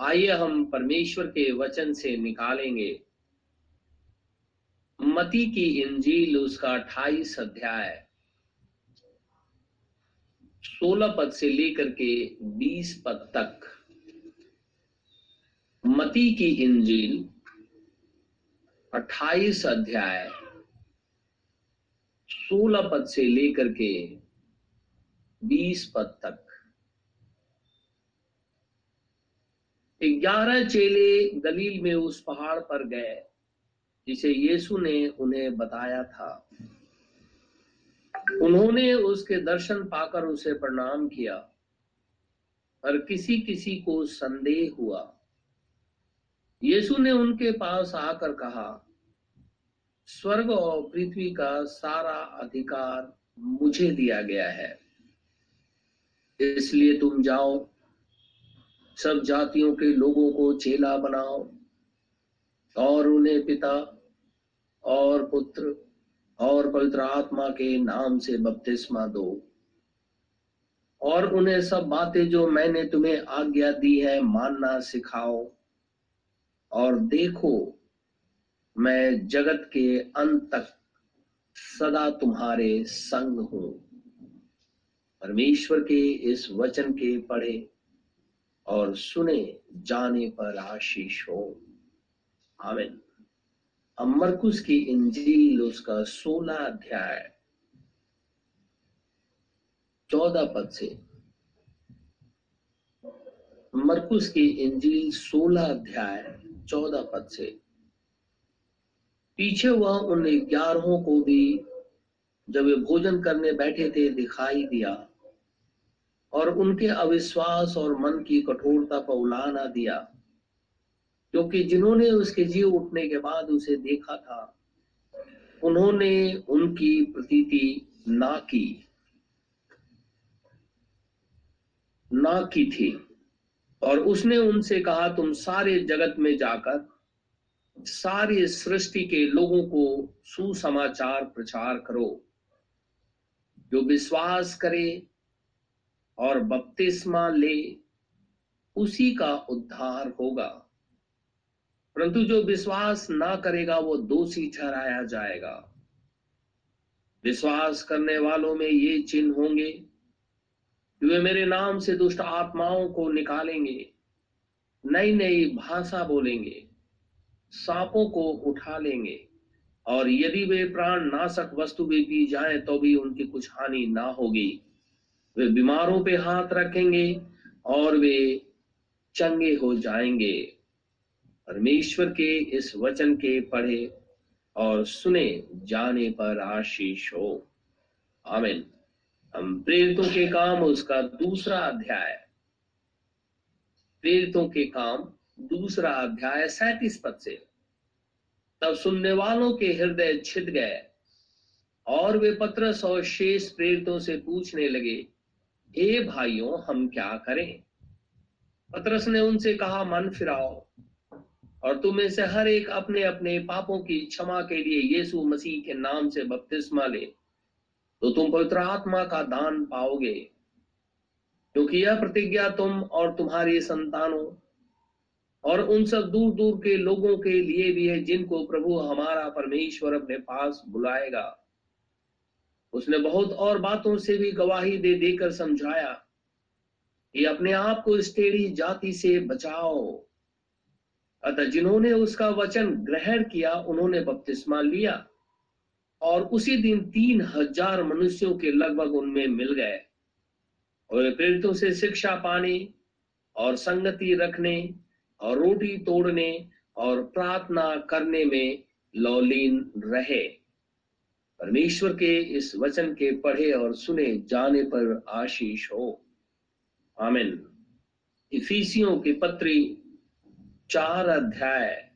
आइए हम परमेश्वर के वचन से निकालेंगे। मती की इंजील उसका अट्ठाईस अध्याय। सोलह पद से लेकर के बीस पद तक। मती की इंजील अट्ठाईस अध्याय। सोलह पद से लेकर के बीस पद तक। ग्यारह चेले गलील में उस पहाड़ पर गए, जिसे यीशु ने उन्हें बताया था। उन्होंने उसके दर्शन पाकर उसे प्रणाम किया और किसी किसी को संदेह हुआ। यीशु ने उनके पास आकर कहा, स्वर्ग और पृथ्वी का सारा अधिकार मुझे दिया गया है। इसलिए तुम जाओ सब जातियों के लोगों को चेला बनाओ और उन्हें पिता और पुत्र और पवित्र आत्मा के नाम से बपतिस्मा दो। और उन्हें सब बातें जो मैंने तुम्हें आज्ञा दी है, मानना सिखाओ और देखो मैं जगत के अंत तक सदा तुम्हारे संग हूँ। परमेश्वर के इस वचन के पढ़े और सुने जाने पर आशीष हो। आमिन। अमरकुश की इंजील उसका सोलह अध्याय चौदह पद से। मरकुस की इंजील सोलह अध्याय चौदह पद से। पीछे वह उन ग्यारहों को भी जब वे भोजन करने बैठे थे दिखाई दिया। और उनके अविश्वास और मन की कठोरता पर उलाना दिया, क्योंकि जिन्होंने उसके जीव उठने के बाद उसे देखा था, उन्होंने उनकी प्रतीति ना की ना की थी। और उसने उनसे कहा, तुम सारे जगत में जाकर, सारी सृष्टि के लोगों को सुसमाचार प्रचार करो। जो विश्वास करे और बपतिस्मा ले, उसी का उद्धार होगा। परंतु जो विश्वास ना करेगा, वो दोषी ठहराया जाएगा। विश्वास करने वालों में ये चिन्ह होंगे वे मेरे नाम से दुष्ट आत्माओं को निकालेंगे नई नई भाषा बोलेंगे, सांपों को उठा लेंगे, और यदि वे प्राण नाशक वस्तु भी पी जाए तो भी उनकी कुछ हानि ना होगी। वे बीमारों पे हाथ रखेंगे और वे चंगे हो जाएँगे। परमेश्वर के इस वचन के पढ़े और सुने जाने पर आशीष हो। आमिन। हम प्रेरितों के काम उसका दूसरा अध्याय। प्रेरितों के काम दूसरा अध्याय सैतीस पद से। तब सुनने वालों के हृदय छिद गए और वे पत्रस और शेष प्रेरितों से पूछने लगे हे भाइयों, हम क्या करें? पत्रस ने उनसे कहा, मन फिराओ, और तुम्हें से हर एक अपने अपने पापों की क्षमा के लिए यीशु मसीह के नाम से बपतिस्मा ले तो तुम पवित्र आत्मा का दान पाओगे। क्योंकि यह प्रतिज्ञा तुम और तुम्हारी संतानों और उन सब दूर दूर के लोगों के लिए भी है, जिनको प्रभु हमारा परमेश्वर अपने पास बुलाएगा। उसने बहुत और बातों से भी गवाही दे देकर समझाया कि अपने आप को इस टेढ़ी जाति से बचाओ। अतः जिन्होंने उसका वचन ग्रहण किया, उन्होंने बपतिस्मा लिया और उसी दिन तीन हज़ार मनुष्यों के लगभग उनमें मिल गए। और प्रेरितों से शिक्षा पाने और संगति रखने और रोटी तोड़ने और प्रार्थना करने में लौलीन रहे। परमेश्वर के इस वचन के पढ़े और सुने जाने पर आशीष हो। आमिन। इफिसियों के पत्री चार अध्याय,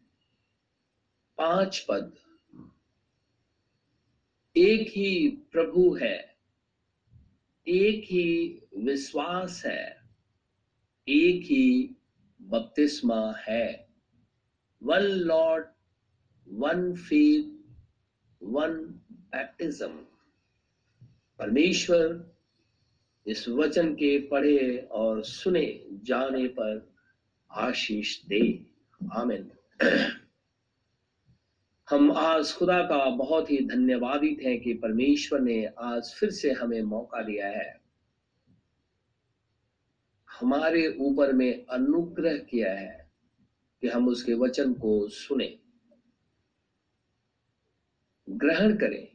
पाँच पद। एक ही प्रभु है, एक ही विश्वास है, एक ही बपतिस्मा है। One lord one faith one baptism परमेश्वर इस वचन के पढ़े और सुने जाने पर आशीष दे। आमिन। हम आज खुदा का बहुत ही धन्यवादित हैं कि परमेश्वर ने आज फिर से हमें मौका दिया है। हमारे ऊपर में अनुग्रह किया है कि हम उसके वचन को सुने, ग्रहण करें।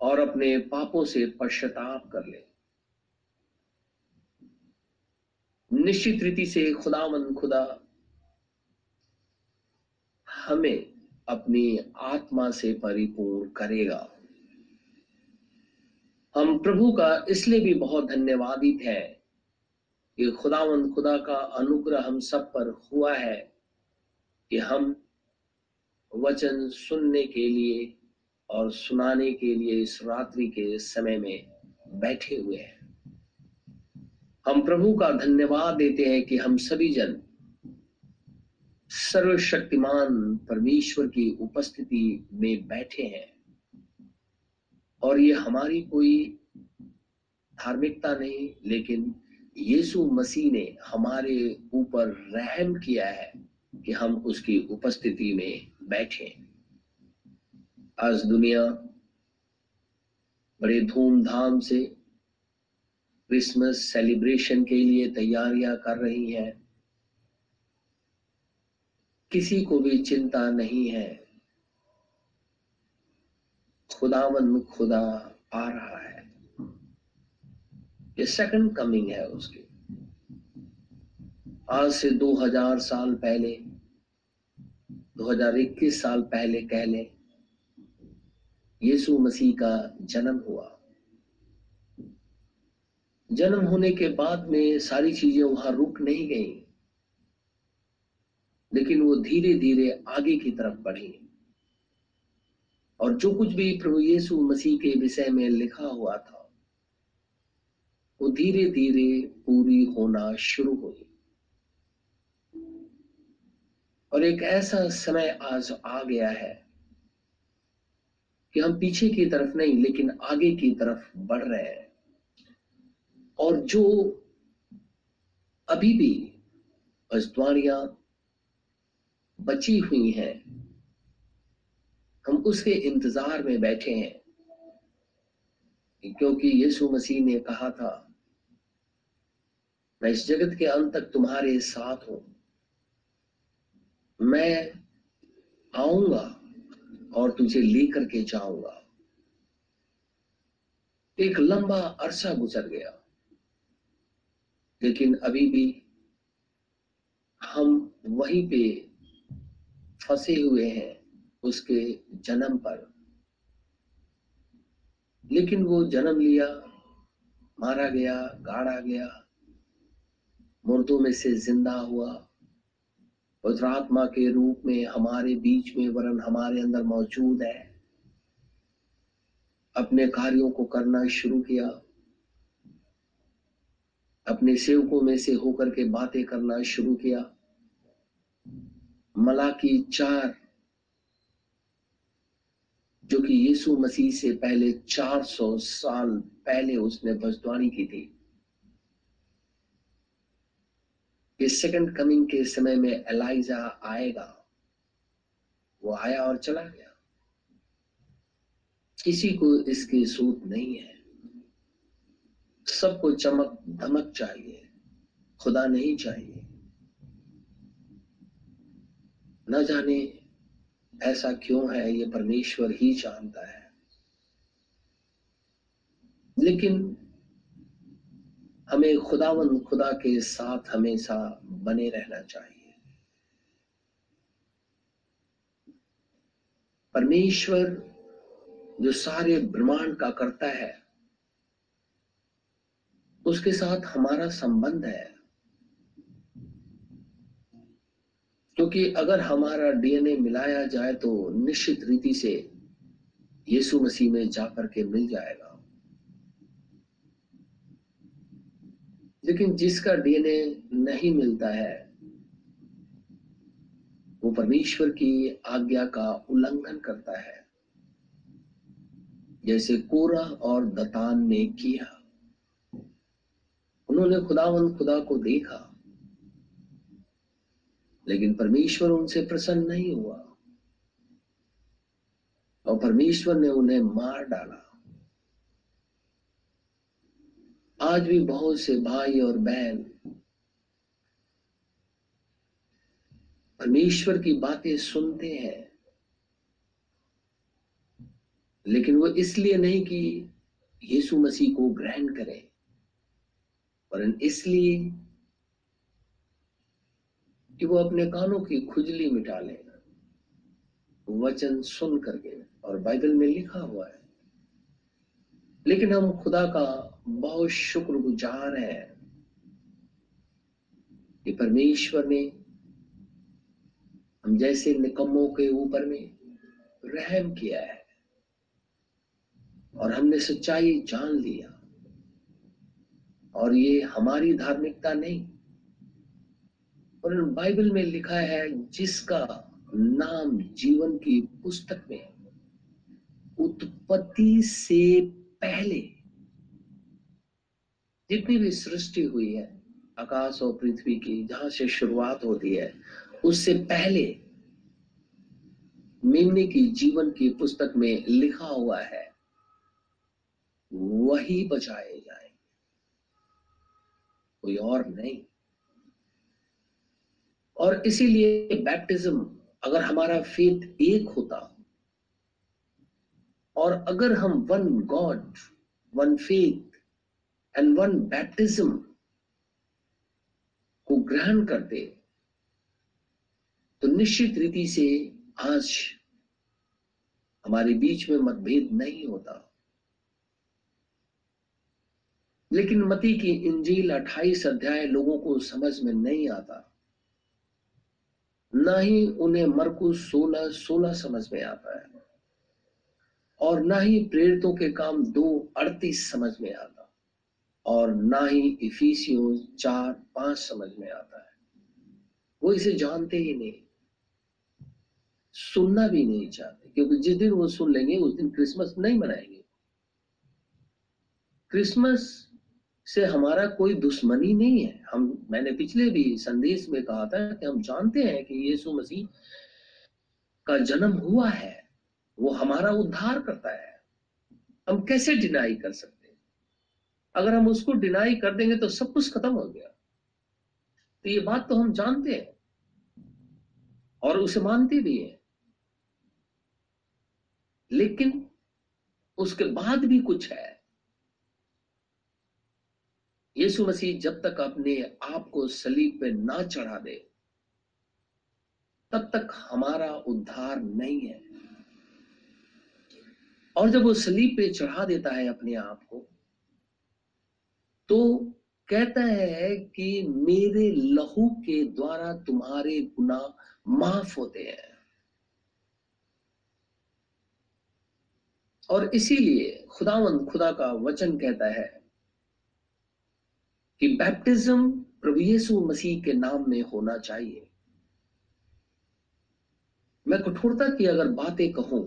और अपने पापों से पश्चाताप कर ले। निश्चित रीति से खुदावन खुदा, हमें अपनी आत्मा से परिपूर्ण करेगा। हम प्रभु का इसलिए भी बहुत धन्यवादित है कि खुदावन खुदा का अनुग्रह हम सब पर हुआ है कि हम वचन सुनने के लिए और सुनाने के लिए इस रात्रि के समय में बैठे हुए हैं। हम प्रभु का धन्यवाद देते हैं कि हम सभी जन सर्वशक्तिमान परमेश्वर की उपस्थिति में बैठे हैं। और ये हमारी कोई धार्मिकता नहीं, लेकिन यीशु मसीह ने हमारे ऊपर रहम किया है कि हम उसकी उपस्थिति में बैठे आज दुनिया बड़े धूमधाम से क्रिसमस सेलिब्रेशन के लिए तैयारियाँ कर रही है। किसी को भी चिंता नहीं है। खुदावन खुदा आ रहा है। ये सेकंड कमिंग है उसकी। आज से 2000 साल पहले 2021 साल पहले कह लें यीशु मसीह का जन्म हुआ। जन्म होने के बाद में सारी चीज़ें वहाँ रुक नहीं गई, लेकिन वो धीरे धीरे आगे की तरफ़ बढ़ी। और जो कुछ भी प्रभु यीशु मसीह के विषय में लिखा हुआ था, वो धीरे धीरे पूरी होना शुरू हुई। और एक ऐसा समय आज आ गया है कि हम पीछे की तरफ़ नहीं, लेकिन आगे की तरफ़ बढ़ रहे हैं। और जो अभी भी भजद्वारियाँ बची हुई हैं, हम उसके इंतज़ार में बैठे हैं। क्योंकि यीशु मसीह ने कहा था, मैं इस जगत के अंत तक तुम्हारे साथ हूँ। मैं आऊँगा और तुझे लेकर के जाऊँगा। एक लंबा अरसा गुजर गया। लेकिन अभी भी हम वहीं पे फंसे हुए हैं उसके जन्म पर। लेकिन वो जन्म लिया, मारा गया, गाड़ा गया, मुर्दों में से ज़िंदा हुआ। पवित्रात्मा के रूप में हमारे बीच में वरन हमारे अंदर मौजूद है। अपने कार्यों को करना शुरू किया। अपने सेवकों में से होकर के बातें करना शुरू किया। मला की चार, जो कि यीशु मसीह से पहले 400 साल पहले उसने भजद्वानी की थी। इस सेकंड कमिंग के समय में एलाइजा आएगा। वो आया और चला गया। किसी को इसकी सूट नहीं है। सबको चमक धमक चाहिए। खुदा नहीं चाहिए। न जाने ऐसा क्यों है, ये परमेश्वर ही जानता है। लेकिन हमें खुदावन खुदा के साथ हमेशा बने रहना चाहिए। परमेश्वर जो सारे ब्रह्मांड का करता है, उसके साथ हमारा संबंध है। क्योंकि अगर हमारा डीएनए मिलाया जाए तो निश्चित रीति से यीशु मसीह में जाकर के मिल जाएगा। लेकिन जिसका डीएनए नहीं मिलता है, वो परमेश्वर की आज्ञा का उल्लंघन करता है। जैसे कोरा और दतान ने किया। उन्होंने खुदावन खुदा को देखा, लेकिन परमेश्वर उनसे प्रसन्न नहीं हुआ। और परमेश्वर ने उन्हें मार डाला। आज भी बहुत से भाई और बहन परमेश्वर की बातें सुनते हैं, लेकिन वो इसलिए नहीं कि यीशु मसीह को ग्रहण करें पर इसलिए कि वो अपने कानों की खुजली मिटा लें, वचन सुन करके और बाइबल में लिखा हुआ है, लेकिन हम खुदा का बहुत शुक्रगुजार है कि परमेश्वर ने हम जैसे निकम्मों के ऊपर में रहम किया है और हमने सच्चाई जान लिया। और ये हमारी धार्मिकता नहीं और बाइबल में लिखा है जिसका नाम जीवन की पुस्तक में उत्पत्ति से पहले जितनी भी सृष्टि हुई है, आकाश और पृथ्वी की, जहाँ से शुरुआत होती है, उससे पहले मेमने की जीवन की पुस्तक में लिखा हुआ है, वही बचाए जाएँगे। कोई और नहीं। और इसीलिए बैप्टिज्म अगर हमारा फेथ एक होता, और अगर हम one god one faith and one baptism को ग्रहण करते तो निश्चित रीति से आज हमारे बीच में मतभेद नहीं होता। लेकिन मती की इंजील 28 अध्याय लोगों को समझ में नहीं आता। ना ही उन्हें मरकुस 16 16 समझ में आता है। और ना ही प्रेरितों के काम दो अड़तीस समझ में आता। और ना ही इफिसियो चार पाँच समझ में आता है। वो इसे जानते ही नहीं, सुनना भी नहीं चाहते, क्योंकि जिस दिन वो सुन लेंगे, उस दिन क्रिसमस नहीं मनाएँगे। क्रिसमस से हमारा कोई दुश्मनी नहीं है। हम, मैंने पिछले भी संदेश में कहा था कि हम जानते हैं कि यीशु मसीह का जन्म हुआ है, वो हमारा उद्धार करता है। हम कैसे डिनाई कर सकते अगर हम उसको डिनाई कर देंगे तो सब कुछ खत्म हो गया। तो ये बात तो हम जानते हैं और उसे मानते भी हैं। लेकिन उसके बाद भी कुछ है। यीशु मसीह जब तक अपने आप को सलीब पे ना चढ़ा दे, तब तक हमारा उद्धार नहीं है। और जब वो सलीब पे चढ़ा देता है अपने आप को तो कहता है कि मेरे लहू के द्वारा तुम्हारे गुना माफ़ होते हैं। और इसीलिए खुदावन खुदा का वचन कहता है कि बैप्टिज्म प्रभु यीशु मसीह के नाम में होना चाहिए। मैं कठोरता की अगर बातें कहूँ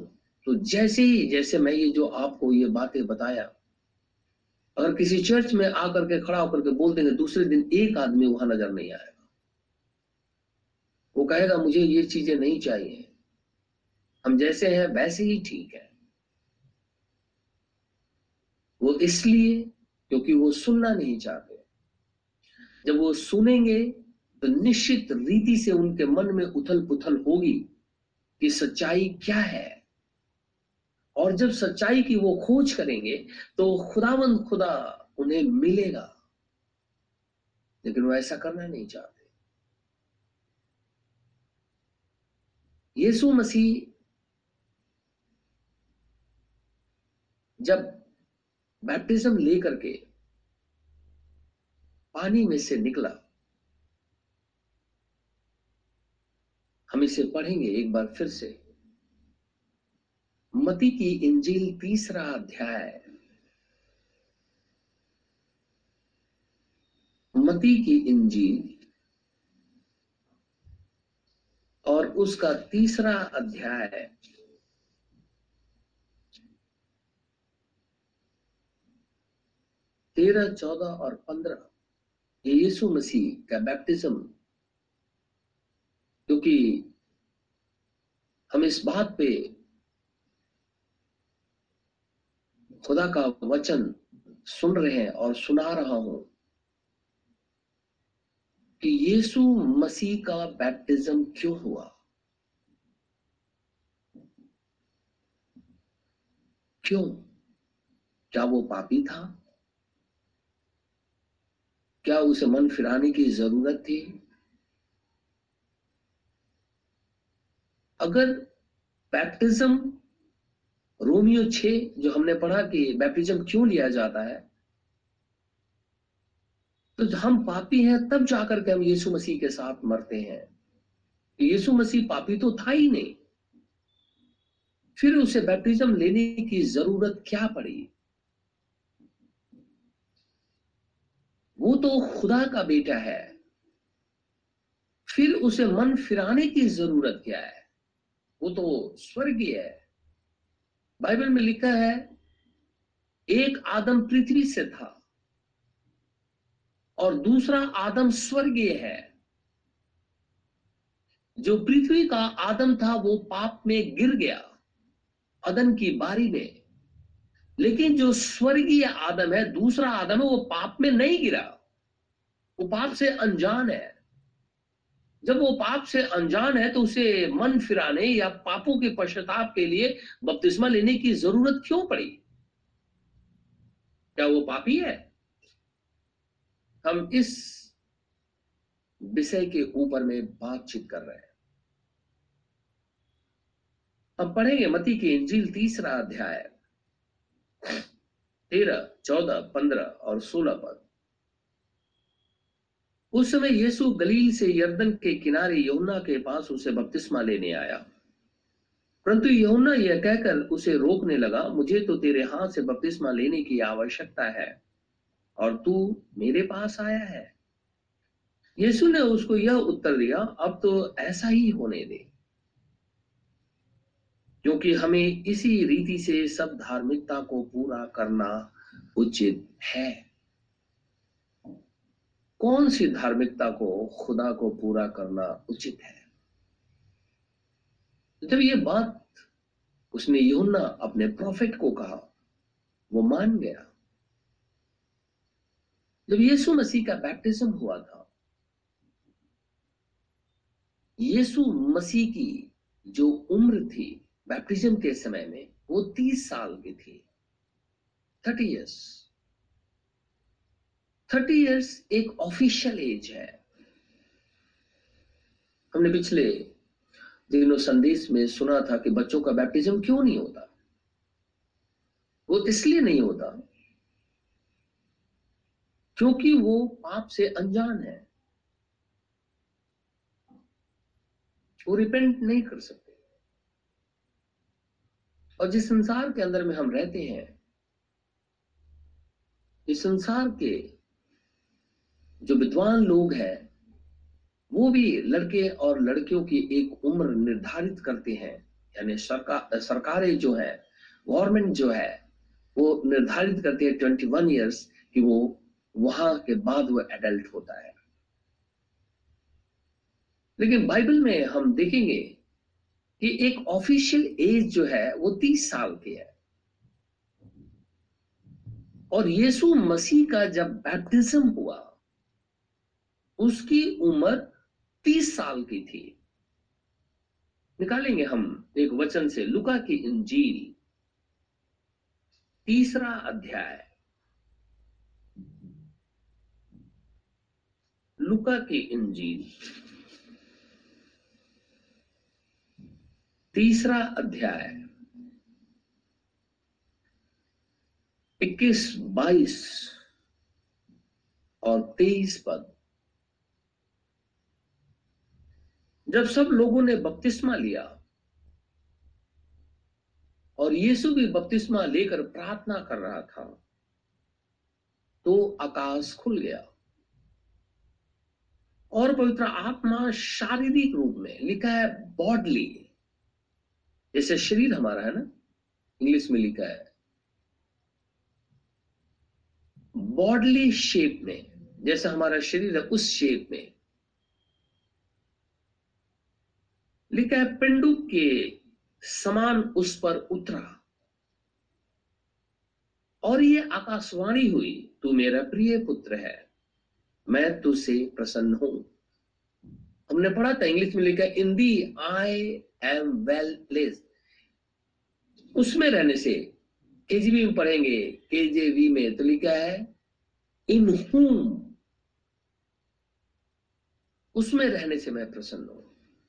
तो जैसे ही जैसे मैं ये जो आपको ये बातें बताया अगर किसी चर्च में आकर के खड़ा होकर के बोल देंगे, दूसरे दिन एक आदमी वहाँ नज़र नहीं आएगा। वो कहेगा, मुझे ये चीज़ें नहीं चाहिए। हम जैसे हैं, वैसे ही ठीक है। वो इसलिए क्योंकि वो सुनना नहीं चाहते। जब वो सुनेंगे तो निश्चित रीति से उनके मन में उथल पुथल होगी कि सच्चाई क्या है। और जब सच्चाई की वो खोज करेंगे तो खुदावंद खुदा उन्हें मिलेगा। लेकिन वो ऐसा करना नहीं चाहते। यीशु मसीह जब बैप्टिज्म लेकर के पानी में से निकला, हम इसे पढ़ेंगे एक बार फिर से। मती की इंजील तीसरा अध्याय। मती की इंजील और उसका तीसरा अध्याय। तेरह, चौदह और पंद्रह, ये यीशु मसीह का बैप्टिज्म क्योंकि हम इस बात पे खुदा का वचन सुन रहे हैं और सुना रहा हूँ कि यीशु मसीह का बैप्टिज्म क्यों हुआ? क्यों? क्या वो पापी था? क्या उसे मन फिराने की ज़रूरत थी? अगर बैप्टिज्म रोमियो छ, जो हमने पढ़ा कि बैप्टिज्म क्यों लिया जाता है? तो हम पापी हैं, तब जाकर के हम यीशु मसीह के साथ मरते हैं। यीशु मसीह पापी तो था ही नहीं। फिर उसे बैप्टिज्म लेने की ज़रूरत क्या पड़ी? वो तो खुदा का बेटा है। फिर उसे मन फिराने की ज़रूरत क्या है? वो तो स्वर्गीय है। बाइबल में लिखा है, एक आदम पृथ्वी से था और दूसरा आदम स्वर्गीय है। जो पृथ्वी का आदम था, वो पाप में गिर गया, अदन की बारी में। लेकिन जो स्वर्गीय आदम है, दूसरा आदम है, वो पाप में नहीं गिरा। वो पाप से अनजान है। जब वो पाप से अनजान है तो उसे मन फिराने या पापों के पश्चाताप के लिए बपतिस्मा लेने की ज़रूरत क्यों पड़ी? क्या वो पापी है? हम इस विषय के ऊपर में बातचीत कर रहे हैं। हम पढ़ेंगे मती की इंजील तीसरा अध्याय। तेरह, चौदह, पंद्रह और सोलह पद। उस समय यीशु गलील से यर्दन के किनारे यमुना के पास उसे बपतिस्मा लेने आया। परंतु यमुना यह कहकर उसे रोकने लगा, मुझे तो तेरे हाथ से बपतिस्मा लेने की आवश्यकता है, और तू मेरे पास आया है। यीशु ने उसको यह उत्तर दिया, अब तो ऐसा ही होने दे, क्योंकि हमें इसी रीति से सब धार्मिकता को पूरा करना उचित है। कौन सी धार्मिकता को, खुदा को पूरा करना उचित है? जब ये बात उसने यूना अपने प्रॉफिट को कहा, वो मान गया। जब यीशु मसीह का बैप्टिज्म हुआ था, यीशु मसीह की जो उम्र थी बैप्टिज्म के समय में, वो तीस साल की थी थर्टी ईयर्स थर्टी ईयर्स एक ऑफिशियल एज है। हमने पिछले दिनों संदेश में सुना था कि बच्चों का बैप्टिज्म क्यों नहीं होता? वो इसलिए नहीं होता क्योंकि वो पाप से अनजान है। वो रिपेंट नहीं कर सकते। और जिस संसार के अंदर में हम रहते हैं इस संसार के जो विद्वान लोग हैं, वो भी लड़के और लड़कियों की एक उम्र निर्धारित करते हैं। यानी सरकार सरकारें जो है, गवर्नमेंट जो है, वो निर्धारित करती है ट्वेंटी वन ईयर्स कि वो वहाँ के बाद वो एडल्ट होता है। लेकिन बाइबल में हम देखेंगे कि एक ऑफिशियल एज जो है, वो तीस साल की है। और यीशु मसीह का जब बैप्टिज्म हुआ उसकी उम्र तीस साल की थी। निकालेंगे हम एक वचन से लुका की इंजील, तीसरा अध्याय। लुका की इंजील, तीसरा अध्याय। इक्कीस, बाईस और तेईस पद। जब सब लोगों ने बपतिस्मा लिया और यीशु भी बपतिस्मा लेकर प्रार्थना कर रहा था तो आकाश खुल गया और पवित्र आत्मा शारीरिक रूप में लिखा है बॉडली जैसे शरीर हमारा है ना, इंग्लिश में लिखा है। बॉडली शेप में, जैसा हमारा शरीर है उस शेप में। लिखा है पिंडुक के समान उस पर उतरा। और ये आकाशवाणी हुई, तू मेरा प्रिय पुत्र है, मैं तुझसे प्रसन्न हूँ। हमने पढ़ा था, इंग्लिश में लिखा in the I am well place उसमें रहने से केजीबी में पढ़ेंगे, केजेवी में तो लिखा है, इन हूम उसमें रहने से मैं प्रसन्न हूँ।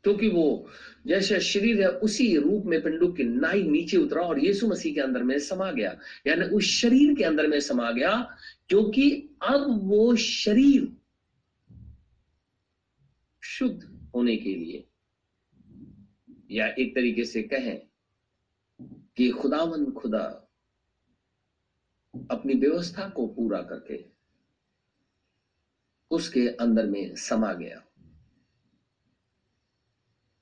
क्योंकि वो जैसे शरीर है, उसी रूप में पिंडुक की नाई नीचे उतरा और यीशु मसीह के अंदर में समा गया। यानी उस शरीर के अंदर में समा गया, क्योंकि अब वो शरीर शुद्ध होने के लिए, या एक तरीके से कहें कि खुदावन खुदा अपनी व्यवस्था को पूरा करके उसके अंदर में समा गया।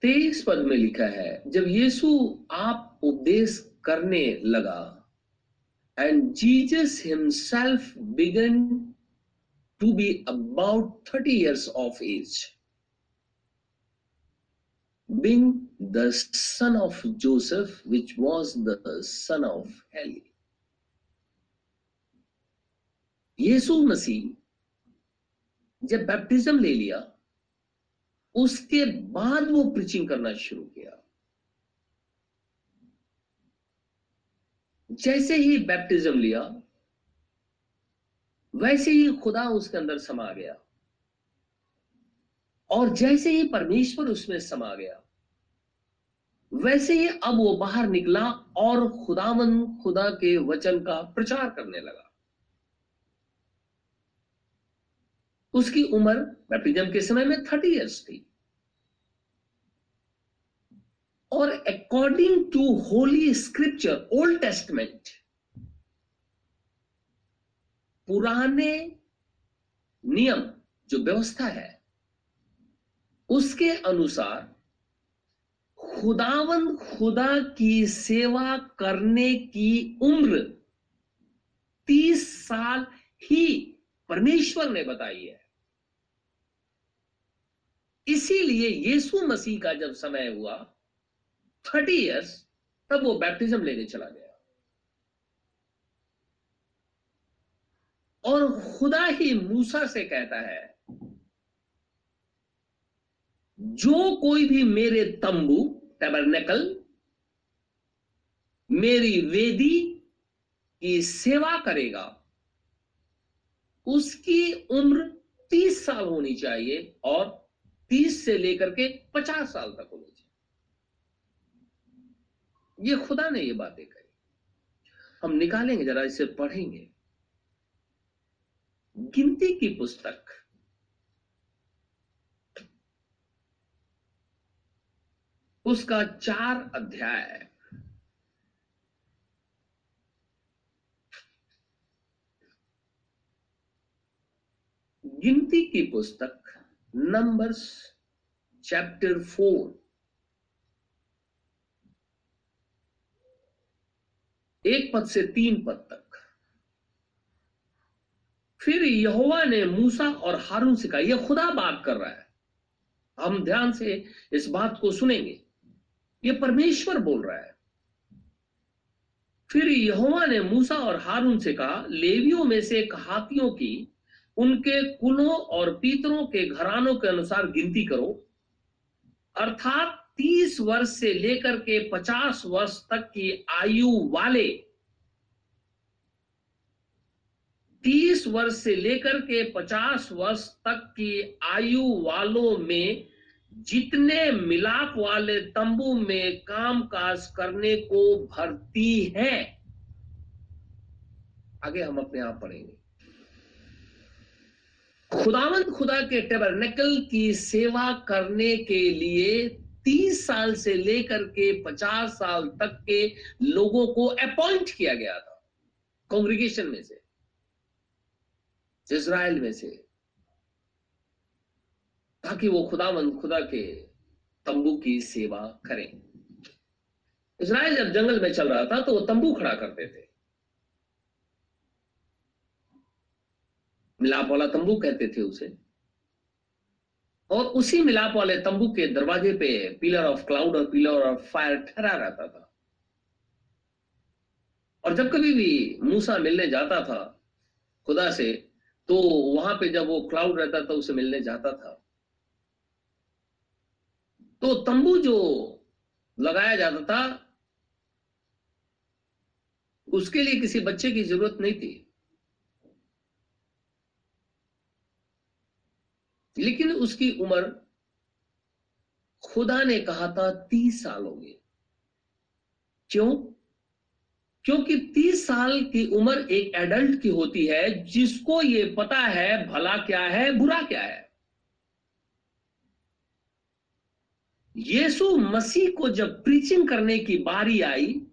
तेईस पद में लिखा है जब यीशु आप उपदेश करने लगा and Jesus himself began to be about thirty years of age being the son of Joseph, which was the son of Heli. यीशु मसीह जब बैप्टिज्म ले लिया उसके बाद वो प्रीचिंग करना शुरू किया। जैसे ही बैप्टिज्म लिया, वैसे ही खुदा उसके अंदर समा गया। और जैसे ही परमेश्वर उसमें समा गया, वैसे ही अब वो बाहर निकला और खुदावन खुदा के वचन का प्रचार करने लगा। उसकी उम्र बैप्टिज्म के समय में थर्टी इयर्स थी। और according to holy scripture old testament पुराने नियम, जो व्यवस्था है, उसके अनुसार खुदावन खुदा की सेवा करने की उम्र तीस साल ही परमेश्वर ने बताई है। इसीलिए यीशु मसीह का जब समय हुआ थर्टी इयर्स तब वो बैप्टिज्म लेने चला गया। और खुदा ही मूसा से कहता है, जो कोई भी मेरे तंबू टेबरनेकल मेरी वेदी की सेवा करेगा, उसकी उम्र तीस साल होनी चाहिए और तीस से लेकर के पचास साल तक होनी चाहिए। ये खुदा ने ये बातें कही। हम निकालेंगे, जरा इसे पढ़ेंगे। गिनती की पुस्तक। उसका चार अध्याय गिनती की पुस्तक नंबर्स चैप्टर फोर एक पद से तीन पद तक। फिर यहोवा ने मूसा और हारून से कहा यह खुदा बात कर रहा है। हम ध्यान से इस बात को सुनेंगे। यह परमेश्वर बोल रहा है। फिर यहोवा ने मूसा और हारून से कहा, लेवियों में से हाथियों की उनके कुलों और पीतरों के घरानों के अनुसार गिनती करो। अर्थात तीस वर्ष से लेकर के पचास वर्ष तक की आयु वाले, तीस वर्ष से लेकर के पचास वर्ष तक की आयु वालों में जितने मिलाप वाले तंबू में काम काज करने को भरती है, आगे हम अपने आप पढ़ेंगे। खुदावंत खुदा के टेबरनेकल की सेवा करने के लिए तीस साल से लेकर के पचास साल तक के लोगों को अपॉइंट किया गया था। कांग्रेगेशन में से। इज़राइल में से। ताकि वो खुदावन खुदा के तंबू की सेवा करें। इज़राइल जब जंगल में चल रहा था तो वो तंबू खड़ा करते थे। मिलाप वाला तंबू कहते थे उसे। और उसी मिलाप वाले तंबू के दरवाजे पे पिलर ऑफ़ क्लाउड और पिलर ऑफ़ फायर ठहरा रहता था। और जब कभी भी मूसा मिलने जाता था, खुदा से तो वहाँ पे जब वो क्लाउड रहता था, उसे मिलने जाता था। तो तंबू जो लगाया जाता था, उसके लिए किसी बच्चे की ज़रूरत नहीं थी। लेकिन उसकी उम्र खुदा ने कहा था तीस साल होंगे। क्यों? क्योंकि तीस साल की उम्र एक एडल्ट की होती है, जिसको ये पता है भला क्या है, बुरा क्या है। यीशु मसीह को जब प्रीचिंग करने की बारी आई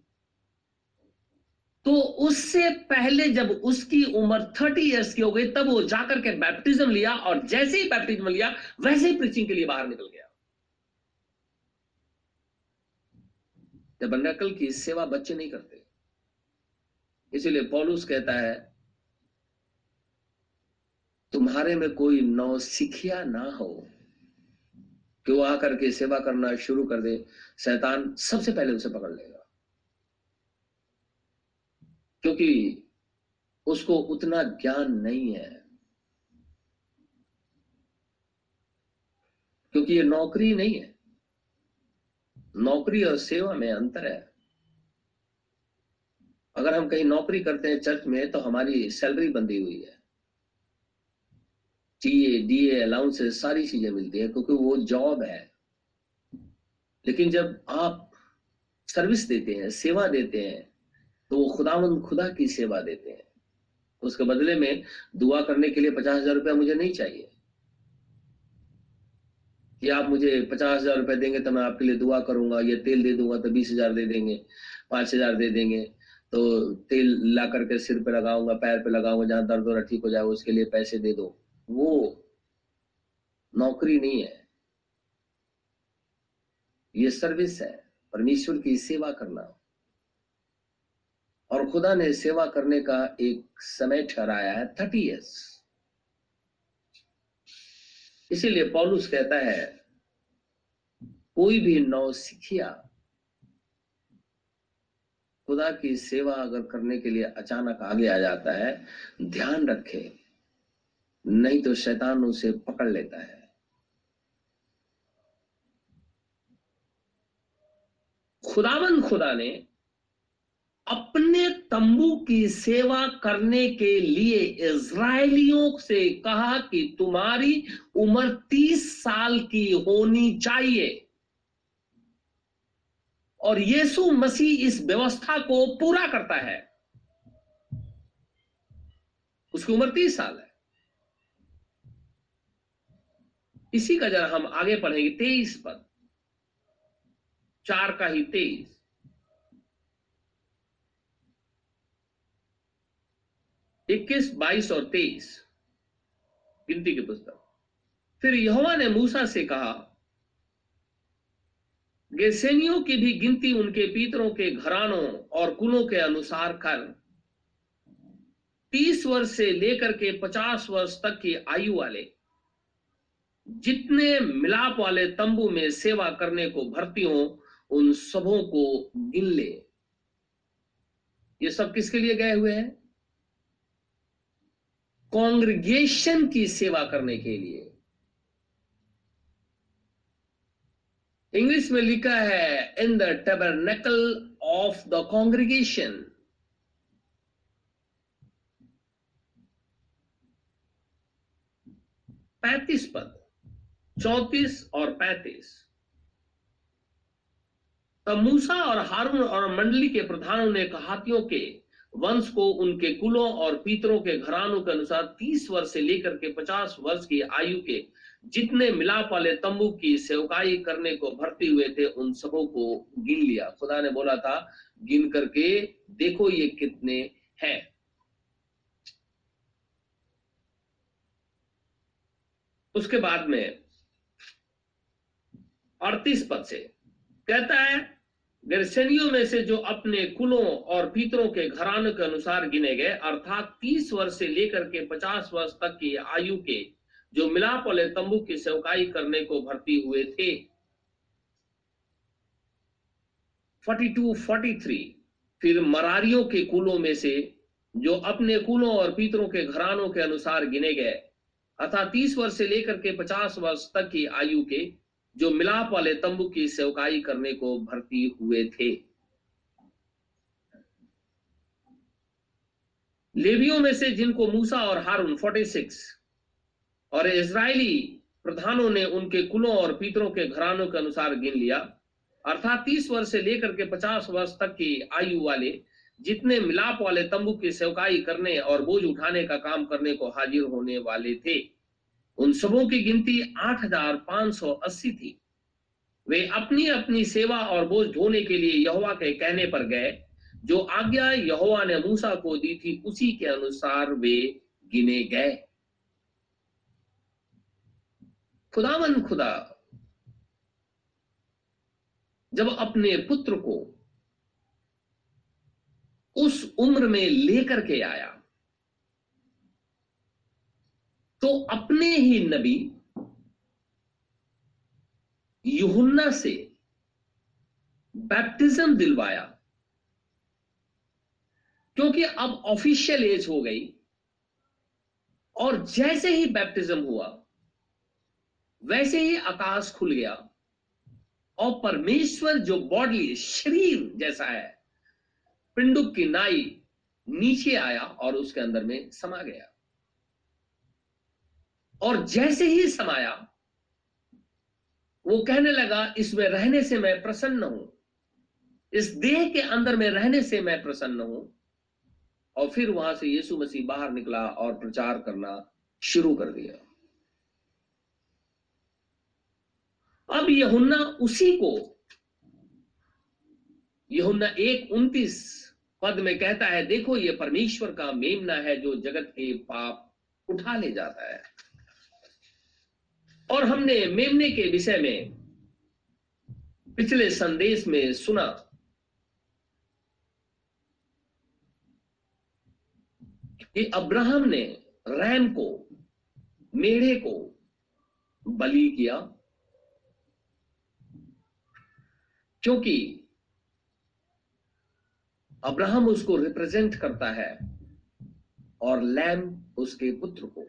तो उससे पहले जब उसकी उम्र थर्टी इयर्स की हो गई, तब वो जाकर के बैप्टिज्म लिया और जैसे ही बैप्टिज्म लिया, वैसे ही प्रीचिंग के लिए बाहर निकल गया। टबरनकल की सेवा बच्चे नहीं करते। इसीलिए पॉलुस कहता है, तुम्हारे में कोई नौ सिखिया ना हो कि वो आकर के सेवा करना शुरू कर दे। शैतान सबसे पहले उसे पकड़ लेगा। क्योंकि उसको उतना ज्ञान नहीं है। क्योंकि ये नौकरी नहीं है। नौकरी और सेवा में अंतर है। अगर हम कहीं नौकरी करते हैं चर्च में तो हमारी सैलरी बंधी हुई है। टीए, डीए, अलाउंसेस, सारी चीज़ें मिलती है, क्योंकि वो जॉब है। लेकिन जब आप सर्विस देते हैं, सेवा देते हैं तो वो खुदावंद खुदा की सेवा देते हैं। उसके बदले में दुआ करने के लिए पचास हज़ार रुपया मुझे नहीं चाहिए। कि आप मुझे पचास हज़ार रुपया देंगे तो मैं आपके लिए दुआ करूँगा, या तेल दे दूँगा तो बीस हज़ार दे देंगे, पाँच हज़ार दे देंगे तो तेल ला करके सिर पे लगाऊँगा, पैर पे लगाऊँगा, जहाँ दर्द हो ठीक हो जाए उसके लिए पैसे दे दो। वो नौकरी नहीं है। ये सर्विस है। परमेश्वर की सेवा करना। और खुदा ने सेवा करने का एक समय ठहराया है थर्टी ईयर्स इसीलिए पॉलुस कहता है, कोई भी नौ सिखिया, खुदा की सेवा अगर करने के लिए अचानक आगे आ जाता है, ध्यान रखे, नहीं तो शैतान उसे पकड़ लेता है। खुदावन खुदा ने अपने तंबू की सेवा करने के लिए इज़राइलियों से कहा कि तुम्हारी उम्र तीस साल की होनी चाहिए। और यीशु मसीह इस व्यवस्था को पूरा करता है। उसकी उम्र तीस साल है। इसी का जरा हम आगे पढ़ेंगे। तेईस पद। चार का ही तेईस। इक्कीस, बाईस और तेईस। गिनती की पुस्तक। फिर यहोवा ने मूसा से कहा, गेसेनियों की भी गिनती उनके पीतरों के घरानों और कुलों के अनुसार कर। तीस वर्ष से लेकर के पचास वर्ष तक की आयु वाले, जितने मिलाप वाले तंबू में सेवा करने को भर्ती हो, उन सबों को गिन ले। ये सब किसके लिए गए हुए हैं? कांग्रेगेशन की सेवा करने के लिए। इंग्लिश में लिखा है in the tabernacle of the congregation पैतीस पद, चौतीस और पैतीस। तब मूसा और हारून और मंडली के प्रधानों ने कहातियों के वंश को उनके कुलों और पीतरों के घरानों के अनुसार तीस वर्ष से लेकर के पचास वर्ष की आयु के जितने मिलाप वाले तंबू की सेवकाई करने को भर्ती हुए थे, उन सबों को गिन लिया। खुदा ने बोला था, गिन करके देखो ये कितने हैं। उसके बाद में अड़तीस पद से कहता है गर्सनियों में से जो अपने कुलों और पीतरों के घरानों के अनुसार गिने गए, अर्थात तीस वर्ष से लेकर के पचास वर्ष तक की आयु के जो मिलाप वाले तंबू की सेवकाई करने को भर्ती हुए थे। 42 43 फिर मरारियों के कुलों में से जो अपने कुलों और पितरों के घरानों के अनुसार गिने गए, अर्थात तीस वर्ष से लेकर के पचास वर्ष तक की आयु के जो मिलाप वाले तंबू की सेवकाई करने को भर्ती हुए थे। लेवियों में से जिनको मूसा और हारून 46 और इज़राइली प्रधानों ने उनके कुलों और पितरों के घरानों के अनुसार गिन लिया, अर्थात तीस वर्ष से लेकर के पचास वर्ष तक की आयु वाले, जितने मिलाप वाले तंबू की सेवकाई करने और बोझ उठाने का काम करने को हाजिर होने वाले थे। उन सबों की गिनती 8,580 थी। वे अपनी अपनी सेवा और बोझ ढोने के लिए यहोवा के कहने पर गए। जो आज्ञा यहोवा ने मूसा को दी थी उसी के अनुसार वे गिने गए। खुदावन खुदा जब अपने पुत्र को उस उम्र में लेकर के आया तो अपने ही नबी यूहुन्ना से बैप्टिज्म दिलवाया। क्योंकि अब ऑफिशियल एज हो गई और जैसे ही बैप्टिज्म हुआ, वैसे ही आकाश खुल गया और परमेश्वर जो बॉडी शरीर जैसा है, पिंडुक की नाई नीचे आया और उसके अंदर में समा गया। और जैसे ही समाया वो कहने लगा इसमें रहने से मैं प्रसन्न हूँ। इस देह के अंदर में रहने से मैं प्रसन्न हूँ। और फिर वहाँ से यीशु मसीह बाहर निकला और प्रचार करना शुरू कर दिया। अब यहुन्ना उसी को, यहुन्ना एक उन्तीस पद में कहता है, देखो, ये परमेश्वर का मेमना है जो जगत के पाप उठा ले जाता है। और हमने मेमने के विषय में पिछले संदेश में सुना। कि अब्राहम ने रैम को, मेढ़े को बलि किया, क्योंकि अब्राहम उसको रिप्रेजेंट करता है और लैम उसके पुत्र को।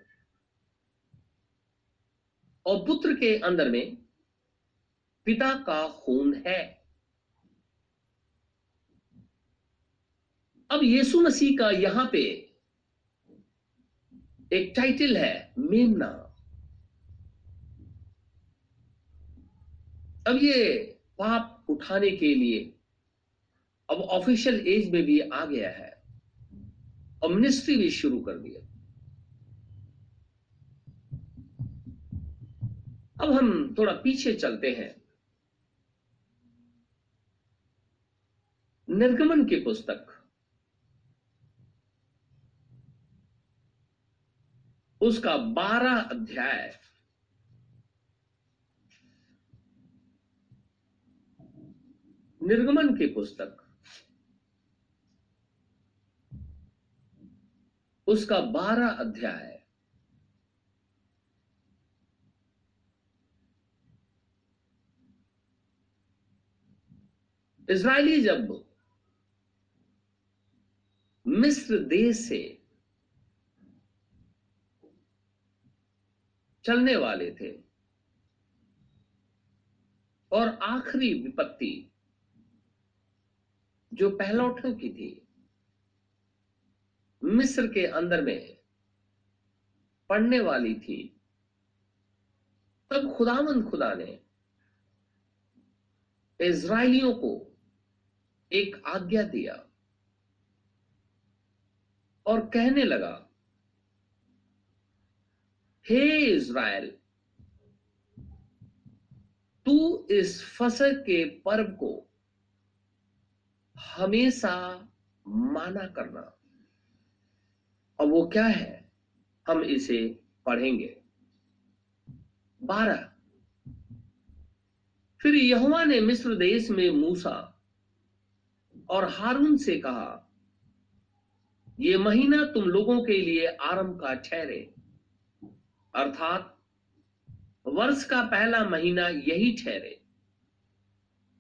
और पुत्र के अंदर में पिता का खून है। अब यीशु मसीह का यहाँ पे एक टाइटल है, मेमना। अब ये पाप उठाने के लिए अब ऑफिशियल एज में भी आ गया है। और मिनिस्ट्री भी शुरू कर दिया। अब हम थोड़ा पीछे चलते हैं। निर्गमन की पुस्तक। उसका बारह अध्याय। निर्गमन की पुस्तक। उसका बारह अध्याय। इसराइली जब मिस्र देश से चलने वाले थे और आखिरी विपत्ति जो पहलौठों की थी, मिस्र के अंदर में पड़ने वाली थी, तब खुदामंद खुदा ने इज़राइलियों को एक आज्ञा दिया और कहने लगा, हे इज़राइल, तू इस फ़सल के पर्व को हमेशा माना करना। और वो क्या है, हम इसे पढ़ेंगे। बारह। फिर यहुआ ने मिस्र देश में मूसा और हारून से कहा, ये महीना तुम लोगों के लिए आरंभ का ठहरे। अर्थात, वर्ष का पहला महीना यही ठहरे।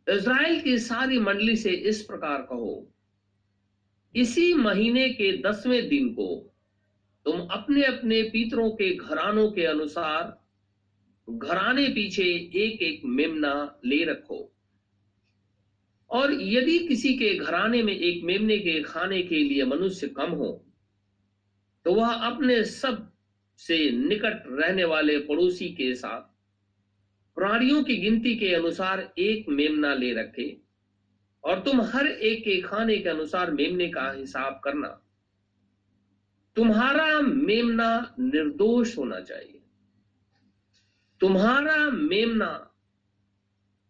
इज़राइल की सारी मंडली से इस प्रकार कहो, इसी महीने के दसवें दिन को तुम अपने अपने पितरों के घरानों के अनुसार घराने पीछे एक एक मेमना ले रखो। और यदि किसी के घराने में एक मेमने के खाने के लिए मनुष्य कम हो तो वह अपने सबसे निकट रहने वाले पड़ोसी के साथ प्राणियों की गिनती के अनुसार एक मेमना ले रखे और तुम हर एक के खाने के अनुसार मेमने का हिसाब करना। तुम्हारा मेमना निर्दोष होना चाहिए। तुम्हारा मेमना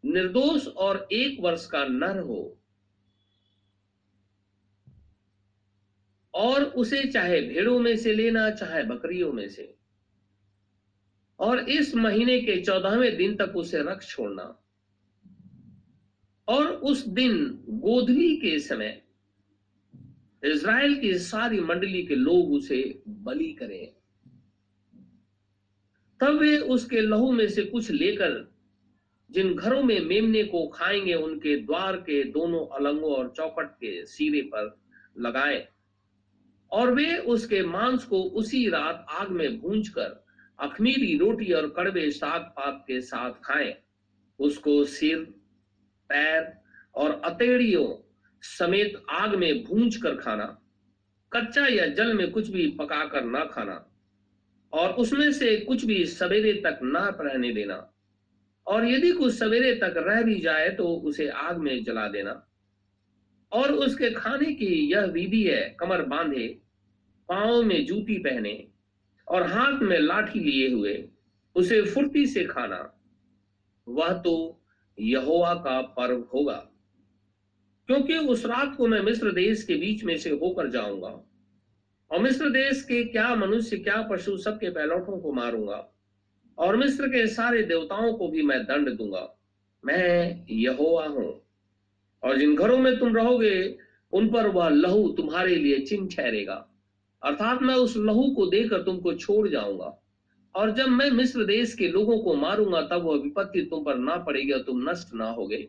निर्दोष और एक वर्ष का नर हो, और उसे चाहे भेड़ों में से लेना, चाहे बकरियों में से, और इस महीने के चौदहवें दिन तक उसे रख छोड़ना। और उस दिन गोधली के समय इज़राइल की सारी मंडली के लोग उसे बलि करें। तब वे उसके लहू में से कुछ लेकर जिन घरों में मेमने को खाएँगे, उनके द्वार के दोनों अलंगों और चौकट के सिरे पर लगाए। और वे उसके मांस को उसी रात आग में भूंज कर अखमीरी रोटी और कड़वे साग पात के साथ खाएँ। उसको सिर, पैर और अतेड़ियों समेत आग में भूंज कर खाना, कच्चा या जल में कुछ भी पकाकर ना खाना, और उसमें से कुछ भी सवेरे तक ना रहने देना। और यदि कुछ सवेरे तक रह भी जाए तो उसे आग में जला देना। और उसके खाने की यह विधि है, कमर बांधे, पाँव में जूती पहने और हाथ में लाठी लिए हुए, उसे फुर्ती से खाना। वह तो यहोवा का पर्व होगा, क्योंकि उस रात को मैं मिस्र देश के बीच में से होकर जाऊँगा। और मिस्र देश के क्या मनुष्य, क्या पशु सबके पैलौठों को मारूँगा। और मिस्र के सारे देवताओं को भी मैं दंड दूँगा। मैं यहोवा हूँ। और जिन घरों में तुम रहोगे, उन पर वह लहू तुम्हारे लिए चिन्ह ठहरेगा। अर्थात मैं उस लहू को देकर तुमको छोड़ जाऊँगा। और जब मैं मिस्र देश के लोगों को मारूँगा, तब वह विपत्ति तुम पर ना पड़ेगी और तुम नष्ट ना होगे।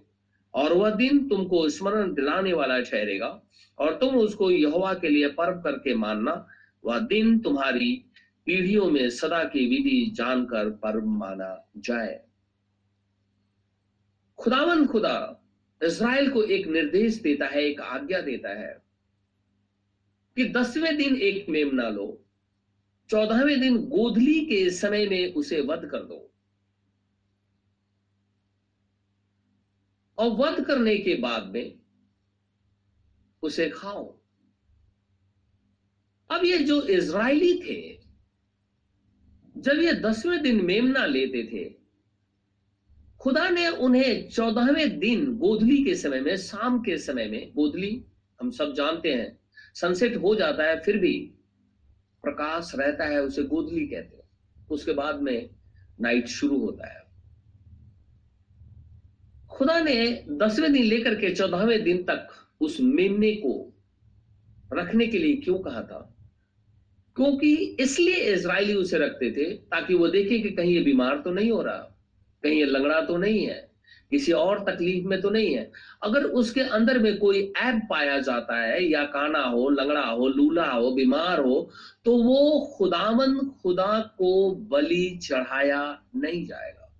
और वह दिन तुमको स्मरण दिलाने वाला ठहरेगा। और तुम उसको यहोवा के लिए पर्व करके मानना, वह दिन तुम्हारी पीढ़ियों में सदा की विधि जानकर पर्व माना जाए। खुदावन खुदा इसराइल को एक निर्देश देता है, एक आज्ञा देता है कि दसवें दिन एक मेमना लो, चौदहवें दिन गोधली के समय में उसे वध कर दो। और वध करने के बाद में उसे खाओ। अब ये जो इज़राइली थे जब ये दसवें दिन मेमना लेते थे, खुदा ने उन्हें चौदहवें दिन गोधली के समय में, शाम के समय में, गोधली, हम सब जानते हैं सनसेट हो जाता है, फिर भी प्रकाश रहता है, उसे गोधली कहते हैं। उसके बाद में नाइट शुरू होता है। खुदा ने दसवें दिन लेकर के चौदहवें दिन तक उस मेमने को रखने के लिए क्यों कहा था? क्योंकि इसलिए इसराइली उसे रखते थे ताकि वो देखे कि कहीं ये बीमार तो नहीं हो रहा, कहीं ये लंगड़ा तो नहीं है, किसी और तकलीफ़ में तो नहीं है। अगर उसके अंदर में कोई ऐप पाया जाता है, या काना हो, लंगड़ा हो, लूला हो, बीमार हो तो वो खुदावन खुदा को बलि चढ़ाया नहीं जाएगा।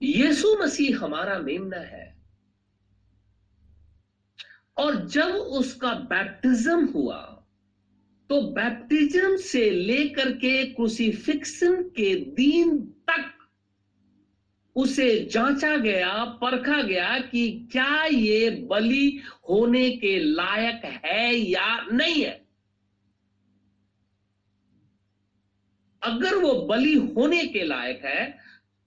यीशु मसीह हमारा मेमना है। और जब उसका बैप्टिज्म हुआ तो बैप्टिज्म से लेकर के क्रूसिफिक्सन के दिन तक उसे जांचा गया, परखा गया कि क्या ये बलि होने के लायक है या नहीं है। अगर वो बलि होने के लायक है,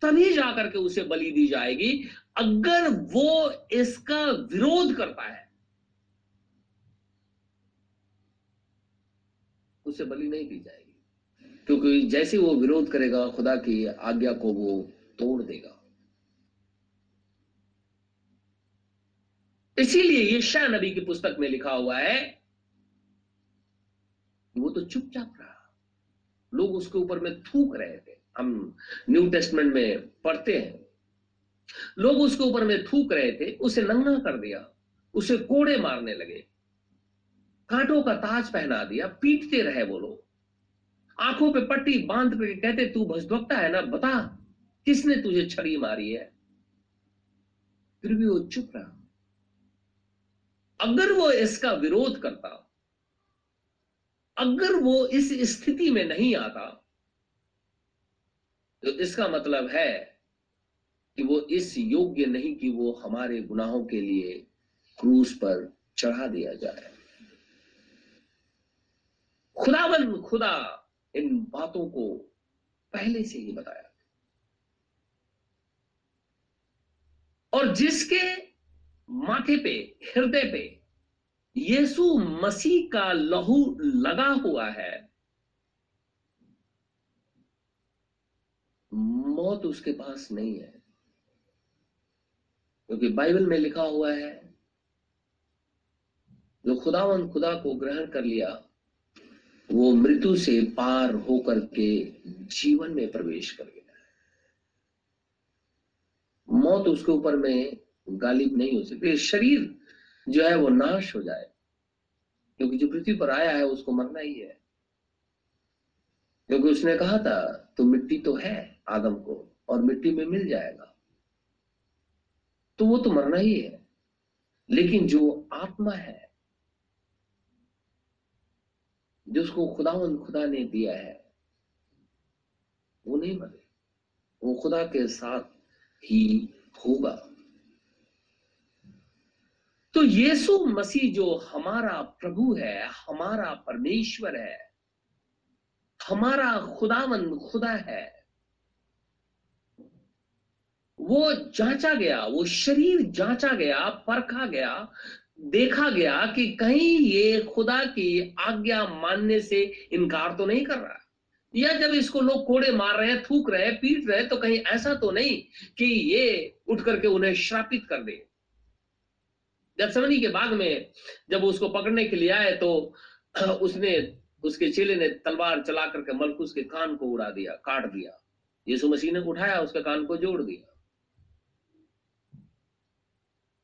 तभी जाकर के उसे बलि दी जाएगी। अगर वो इसका विरोध करता है उसे बलि नहीं दी जाएगी। क्योंकि जैसे वो विरोध करेगा, खुदा की आज्ञा को वो तोड़ देगा। इसीलिए ये शाह नबी की पुस्तक में लिखा हुआ है, वो तो चुपचाप रहा। लोग उसके ऊपर में थूक रहे थे। हम न्यू टेस्टमेंट में पढ़ते हैं। लोग उसके ऊपर में थूक रहे थे, उसे नंगा कर दिया, उसे कोड़े मारने लगे। कांटों का ताज पहना दिया, पीटते रहे वो लोग। आँखों पे पट्टी बाँध के कहते, तू भजभक्ता है ना? बता, किसने तुझे छड़ी मारी है? फिर भी वो चुप रहा। अगर वो इसका विरोध करता, अगर वो इस स्थिति में नहीं आता तो इसका मतलब है कि वो इस योग्य नहीं कि वो हमारे गुनाहों के लिए क्रूस पर चढ़ा दिया जाए। खुदावन खुदा, इन बातों को पहले से ही बताया। और जिसके माथे पे, हृदय पे यीशु मसीह का लहू लगा हुआ है, मौत उसके पास नहीं है। क्योंकि बाइबल में लिखा हुआ है, जो खुदावन खुदा को ग्रहण कर लिया वो मृत्यु से पार होकर के जीवन में प्रवेश कर गया। मौत उसके ऊपर में गालिब नहीं हो सकती। शरीर जो है वो नाश हो जाए, क्योंकि जो पृथ्वी पर आया है उसको मरना ही है। क्योंकि उसने कहा था तो मिट्टी तो है आदम को, और मिट्टी में मिल जाएगा। तो वो तो मरना ही है। लेकिन जो आत्मा है जिसको खुदावन खुदा ने दिया है, वो नहीं मरे। वो खुदा के साथ ही होगा। तो यीशु मसीह जो हमारा प्रभु है, हमारा परमेश्वर है, हमारा खुदावन खुदा है, वो जांचा गया, वो शरीर जांचा गया, परखा गया देखा गया कि कहीं ये खुदा की आज्ञा मानने से इनकार तो नहीं कर रहा। या जब इसको लोग कोड़े मार रहे हैं, थूक रहे हैं, पीट रहे हैं तो कहीं ऐसा तो नहीं कि ये उठ करके उन्हें श्रापित कर दे। जब समनी के बाग में जब उसको पकड़ने के लिए आए तो उसने, उसके चेले ने तलवार चला करके मलकुस के कान को उड़ा दिया, काट दिया। यीशु मसीह ने उठाया, उसके कान को जोड़ दिया।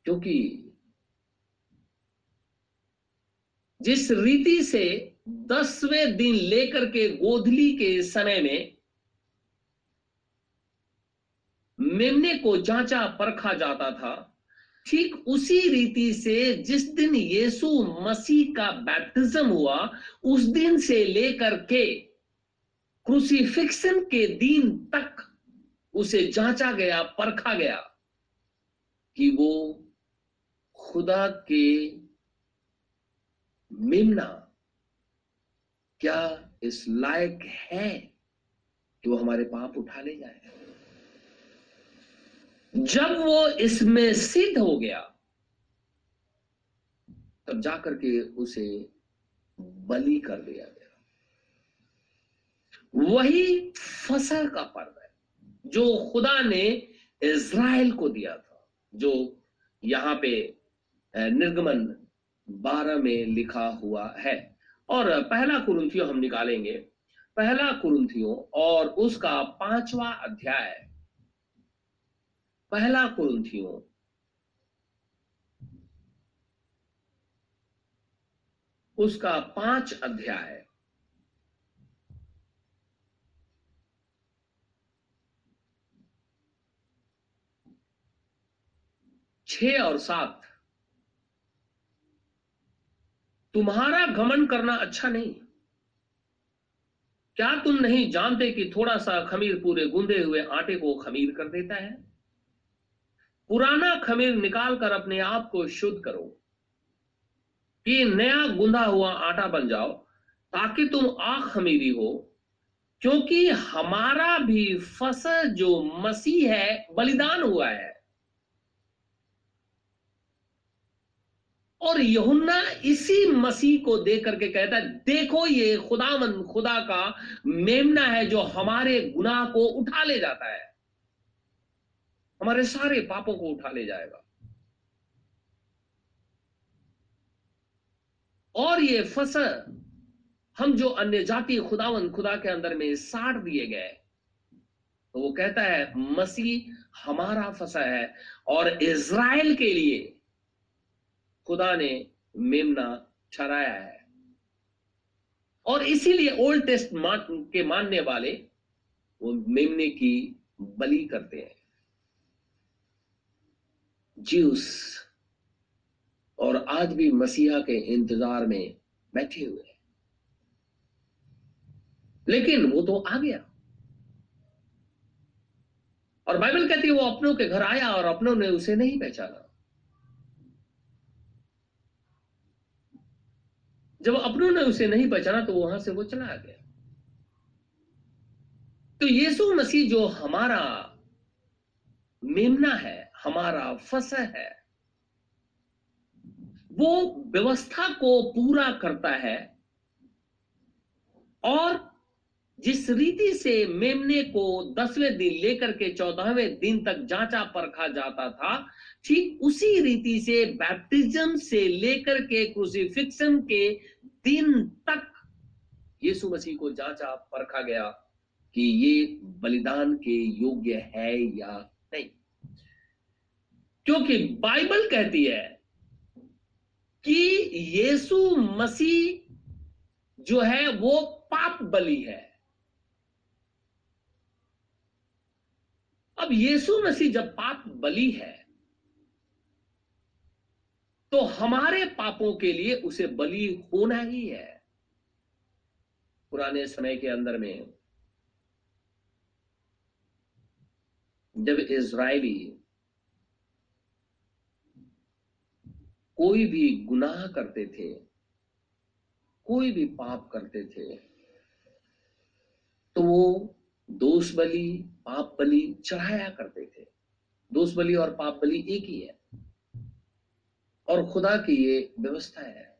क्योंकि जिस रीति से दसवें दिन लेकर के गोधली के समय में मेमने को जांचा परखा जाता था, ठीक उसी रीति से जिस दिन यीशु मसीह का बैप्टिज्म हुआ, उस दिन से लेकर के क्रूसीफिक्सन के दिन तक उसे जांचा गया, परखा गया कि वो खुदा के मेमना, क्या इस लायक है कि वो हमारे पाप उठा ले जाए? जब वो इसमें सिद्ध हो गया, तब जाकर के उसे बलि कर दिया गया। वही फ़सल का पर्व है, जो खुदा ने इज़राइल को दिया था, जो यहाँ पे निर्गमन बारह में लिखा हुआ है। और पहला कुरुंथियो हम निकालेंगे। पहला कुरुंथियो और उसका पांचवा अध्याय। पहला कुरुंथियो उसका पाँच अध्याय। छ और सात। तुम्हारा घमन करना अच्छा नहीं। क्या तुम नहीं जानते कि थोड़ा सा खमीर पूरे गुंदे हुए आटे को खमीर कर देता है? पुराना खमीर निकालकर अपने आप को शुद्ध करो। कि नया गुंदा हुआ आटा बन जाओ, ताकि तुम आ खमीरी हो। क्योंकि हमारा भी फ़सल जो मसीह है, बलिदान हुआ है। और यहुन्ना इसी मसीह को देख करके कहता है, देखो ये खुदामन खुदा का मेमना है जो हमारे गुनाह को उठा ले जाता है। हमारे सारे पापों को उठा ले जाएगा। और ये फ़सल हम जो अन्य जाति खुदावन, खुदा के अंदर में साड़ दिए गए तो वो कहता है, मसीह हमारा फंसा है और इज़राइल के लिए खुदा ने मेमना ठहराया है। और इसीलिए ओल्ड टेस्ट के मानने वाले वो मेमने की बलि करते हैं। ज्यूस और आज भी मसीहा के इंतज़ार में बैठे हुए हैं। लेकिन वो तो आ गया। और बाइबल कहती है, वो अपनों के घर आया और अपनों ने उसे नहीं पहचाना। जब अपनों ने उसे नहीं पहचाना तो वहाँ से वो चला गया। तो यीशु मसीह जो हमारा मेमना है, हमारा फसह है, वो व्यवस्था को पूरा करता है और जिस रीति से मेमने को दसवें दिन लेकर के चौदहवें दिन तक जांचा परखा जाता था, ठीक उसी रीति से बैप्टिज्म से लेकर के क्रूसिफिक्शन के दिन तक यीशु मसीह को जांचा परखा गया कि ये बलिदान के योग्य है या नहीं। क्योंकि बाइबल कहती है कि यीशु मसीह जो है वो पाप बलि है। अब यीशु मसीह जब पाप बलि है तो हमारे पापों के लिए उसे बलि होना ही है। पुराने समय के अंदर में, जब इज़राइली कोई भी गुनाह करते थे, कोई भी पाप करते थे तो वो दोष बलि पाप बलि चढ़ाया करते थे। दोष बलि और पाप बलि एक ही है। और खुदा की ये व्यवस्था है।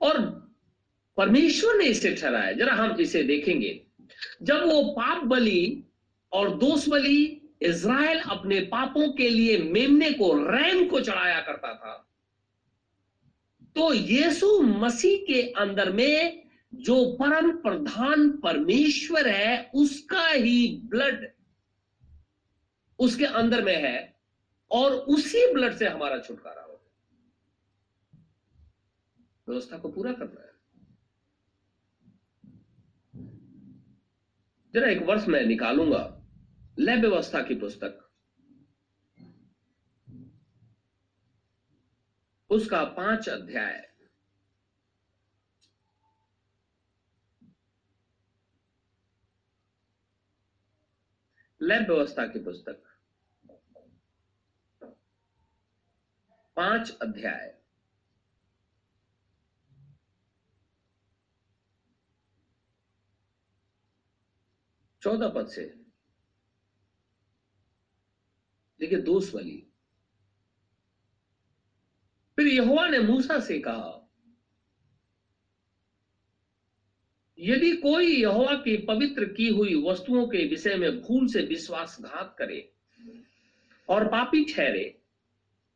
और परमेश्वर ने इसे ठहराया। जरा हम इसे देखेंगे। जब वो पाप बलि और दोष बलि इज़राइल अपने पापों के लिए मेमने को, रैम को चढ़ाया करता था तो यीशु मसीह के अंदर में जो परम प्रधान परमेश्वर है, उसका ही ब्लड उसके अंदर में है और उसी ब्लड से हमारा छुटकारा हो व्यवस्था को पूरा करना है। जरा एक वर्ष मैं निकालूँगा लय व्यवस्था की पुस्तक। उसका पाँच अध्याय। लैब व्यवस्था की पुस्तक। पाँच अध्याय। चौदह पद से। देखिए दोष वाली फिर यहोवा ने मूसा से कहा यदि कोई यहोवा की पवित्र की हुई वस्तुओं के विषय में भूल से विश्वासघात करे और पापी ठहरे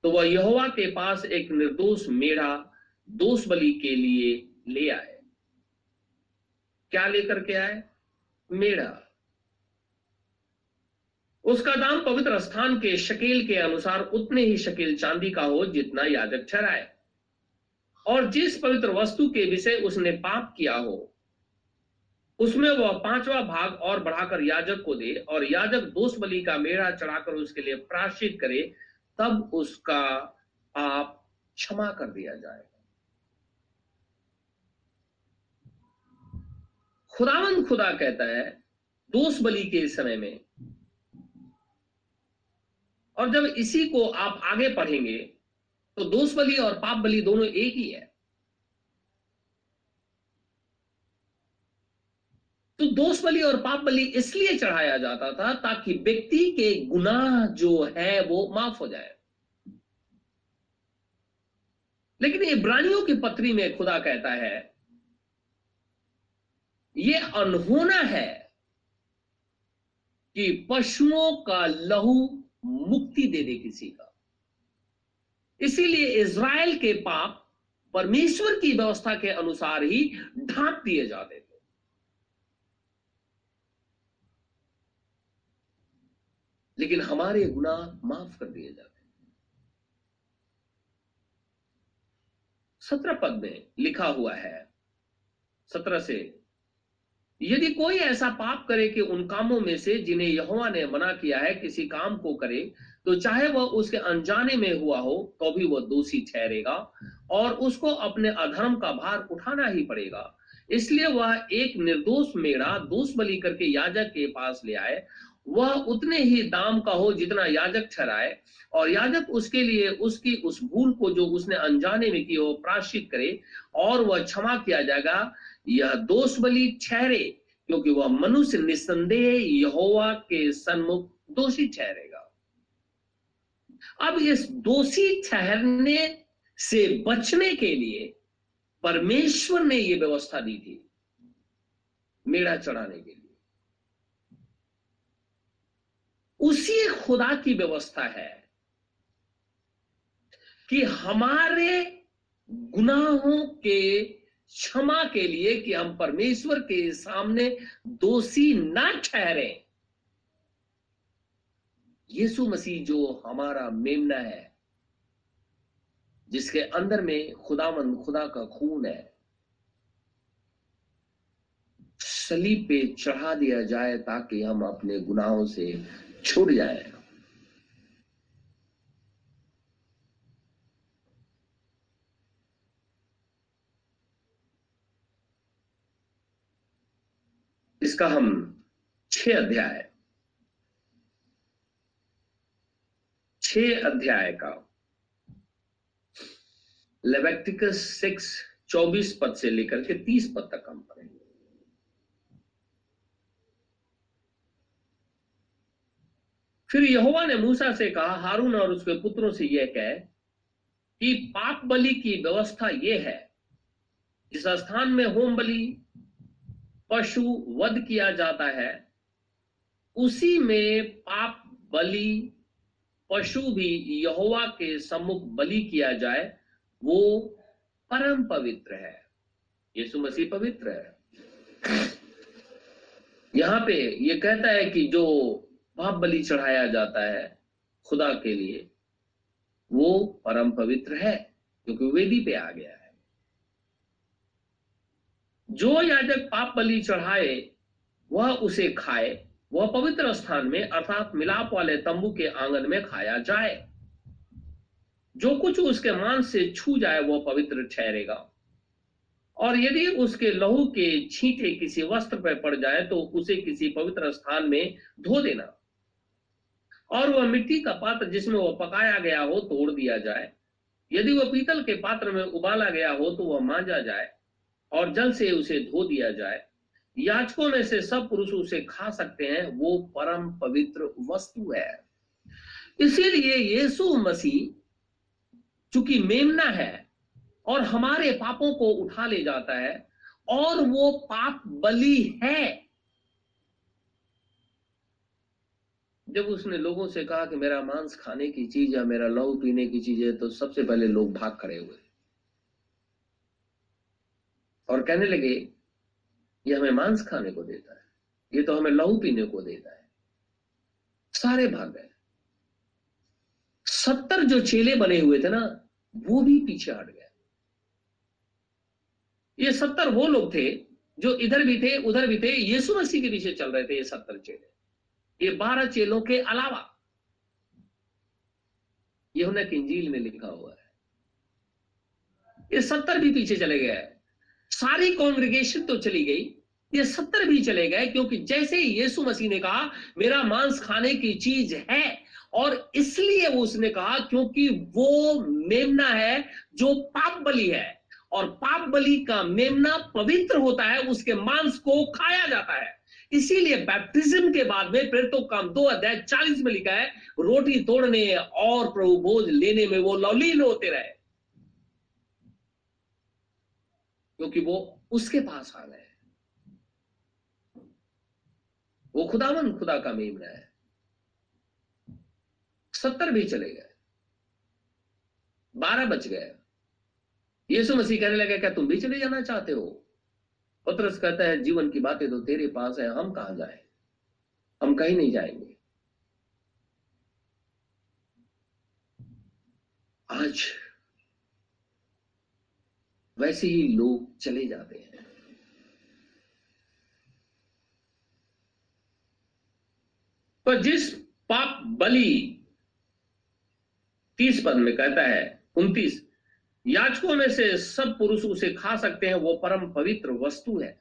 तो वह यहोवा के पास एक निर्दोष मेढ़ा दोष बलि के लिए ले आए। क्या लेकर के आए? मेढ़ा। उसका दाम पवित्र स्थान के शकील के अनुसार उतने ही शकील चांदी का हो जितना याजक ठहराए। और जिस पवित्र वस्तु के विषय उसने पाप किया हो उसमें वह पांचवा भाग और बढ़ाकर याजक को दे और याजक दोष बलि का मेढ़ा चढ़ाकर उसके लिए प्राश्चित करे, तब उसका आप क्षमा कर दिया जाएगा। खुदावंद खुदा कहता है दोष बलि के समय में, और जब इसी को आप आगे पढ़ेंगे तो दोष बलि और पाप बलि दोनों एक ही है तो दोष बलि और पाप बलि इसलिए चढ़ाया जाता था ताकि व्यक्ति के गुनाह जो है वो माफ़ हो जाए। लेकिन इब्रानियों की पत्री में खुदा कहता है, ये अनहोना है कि पशुओं का लहू मुक्ति दे दे किसी का। इसीलिए इज़राइल के पाप परमेश्वर की व्यवस्था के अनुसार ही ढांप दिए जाते थे। लेकिन हमारे गुनाह माफ़ कर दिए जाते सत्रह पद में लिखा हुआ है, सत्रह से, यदि कोई ऐसा पाप करे कि उन कामों में से जिन्हें यहोवा ने मना किया है किसी काम को करे तो चाहे वह उसके अनजाने में हुआ हो तो भी वह दोषी ठहरेगा और उसको अपने अधर्म का भार उठाना ही पड़ेगा। इसलिए वह एक निर्दोष मेढ़ा दोष बलि करके याजक के पास ले आए वह उतने ही दाम का हो जितना याजक ठहराए और याजक उसके लिए उसकी उस भूल को जो उसने अनजाने में की हो प्राश्चित करे और वह क्षमा किया जाएगा। यह दोष बलि ठहरे, क्योंकि वह मनुष्य निस्संदेह यहोवा के सन्मुख दोषी ठहरेगा। अब इस दोषी ठहरने से बचने के लिए परमेश्वर ने यह व्यवस्था दी थी, मेढ़ा चढ़ाने के लिए उसी खुदा की व्यवस्था है कि हमारे गुनाहों के क्षमा के लिए कि हम परमेश्वर के सामने दोषी ना ठहरे। यीशु मसीह जो हमारा मेमना है, जिसके अंदर में खुदामंद खुदा का खून है, सलीब पे चढ़ा दिया जाए ताकि हम अपने गुनाहों से छूट जाए। इसका हम छह अध्याय। छह अध्याय का। लेवेक्टिकस सिक्स चौबीस पद से लेकर के तीस पद तक हम पढ़ेंगे। फिर यहोवा ने मूसा से कहा, हारून और उसके पुत्रों से यह कह कि पाप बलि की व्यवस्था यह है। जिस स्थान में होम बलि, पशु वध किया जाता है। उसी में पाप बलि, पशु भी यहोवा के सम्मुख बलि किया जाए, वो परम पवित्र है। यीशु मसीह पवित्र है। यहाँ पे ये कहता है कि जो पाप बलि चढ़ाया जाता है खुदा के लिए। वो परम पवित्र है, क्योंकि वेदी पे आ गया है। जो याजक पाप बलि चढ़ाए, वह उसे खाए, वह पवित्र स्थान में, अर्थात मिलाप वाले तंबू के आँगन में खाया जाए। जो कुछ उसके मांस से छू जाए, वह पवित्र ठहरेगा। और यदि उसके लहू के छींटे किसी वस्त्र पर पड़ जाए तो उसे किसी पवित्र स्थान में धो देना। और वह मिट्टी का पात्र जिसमें वह पकाया गया हो तोड़ दिया जाए। यदि वह पीतल के पात्र में उबाला गया हो तो वह मांजा जाए और जल से उसे धो दिया जाए। याचकों में से सब पुरुष उसे खा सकते हैं, वो परम पवित्र वस्तु है। इसीलिए यीशु मसीह चूँकि मेमना है और हमारे पापों को उठा ले जाता है और वो पाप बलि है। जब उसने लोगों से कहा कि मेरा मांस खाने की चीज़ या मेरा लहू पीने की चीज़ है तो सबसे पहले लोग भाग खड़े हुए। और कहने लगे, ये हमें मांस खाने को देता है, ये तो हमें लहू पीने को देता है। सारे भाग गए। सत्तर जो चेले बने हुए थे ना, वो भी पीछे हट गए। ये सत्तर वो लोग थे जो इधर भी थे, उधर भी थे, यीशु मसीह के पीछे चल रहे थे, ये सत्तर चेले। ये बारह चेलों के अलावा यहुना की इंजील में लिखा हुआ है। ये सत्तर भी पीछे चले गए सारी कांग्रेगेशन तो चली गई। ये सत्तर भी चले गए क्योंकि जैसे ही यीशु मसीह ने कहा, मेरा मांस खाने की चीज़ है, और इसलिए वो उसने कहा क्योंकि वो मेमना है जो पाप बलि है, और पाप बलि का मेमना पवित्र होता है, उसके मांस को खाया जाता है। इसीलिए बैप्टिज्म के बाद में प्रेरितों काम दो अध्याय चालीस में लिखा है, रोटी तोड़ने और प्रभु भोज लेने में वो लवलीन होते रहे। क्योंकि वो उसके पास आ गए। वो खुदावन, खुदा का मेमना है। सत्तर भी चले गए। बारह बच गए। यीशु मसीह कहने लगे, क्या तुम भी चले जाना चाहते हो? पत्रस कहता है, जीवन की बातें तो तेरे पास है, हम कहा जाए? हम कहीं नहीं जाएँगे। आज वैसे ही लोग चले जाते हैं। पर जिस पाप बलि तीस पद में कहता है, उनतीस याचकों में से सब पुरुष उसे खा सकते हैं, वो परम पवित्र वस्तु है।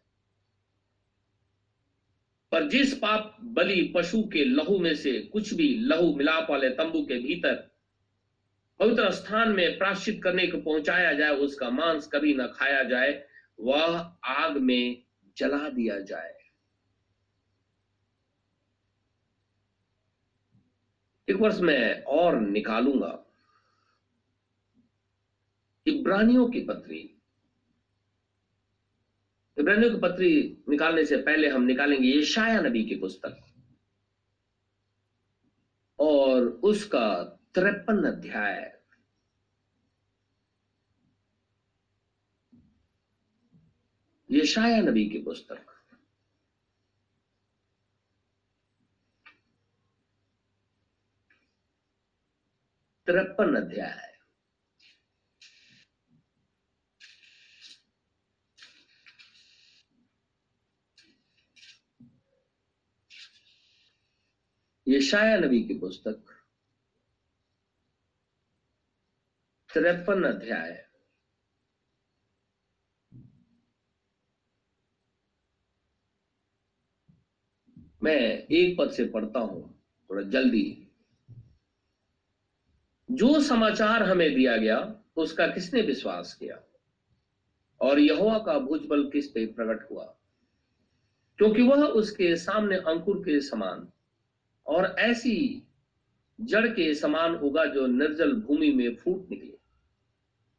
पर जिस पाप बलि पशु के लहू में से कुछ भी लहू मिलाप वाले तंबू के भीतर पवित्र स्थान में प्राश्चित करने को पहुँचाया जाए, उसका मांस कभी न खाया जाए, वह आग में जला दिया जाए। एक वर्ष में और निकालूँगा। इब्रानियों की पत्री। इब्रानियों की पत्री निकालने से पहले हम निकालेंगे यशाया नबी की पुस्तक और उसका तिरपन अध्याय। यशाया नबी की पुस्तक। तिरपन अध्याय। यशाया नबी की पुस्तक, तिरपन अध्याय। मैं एक पद से पढ़ता हूँ, थोड़ा जल्दी। जो समाचार हमें दिया गया, उसका किसने विश्वास किया? और यहोवा का भुजबल किस पे प्रकट हुआ? क्योंकि वह उसके सामने अंकुर के समान और ऐसी जड़ के समान होगा जो निर्जल भूमि में फूट निकले।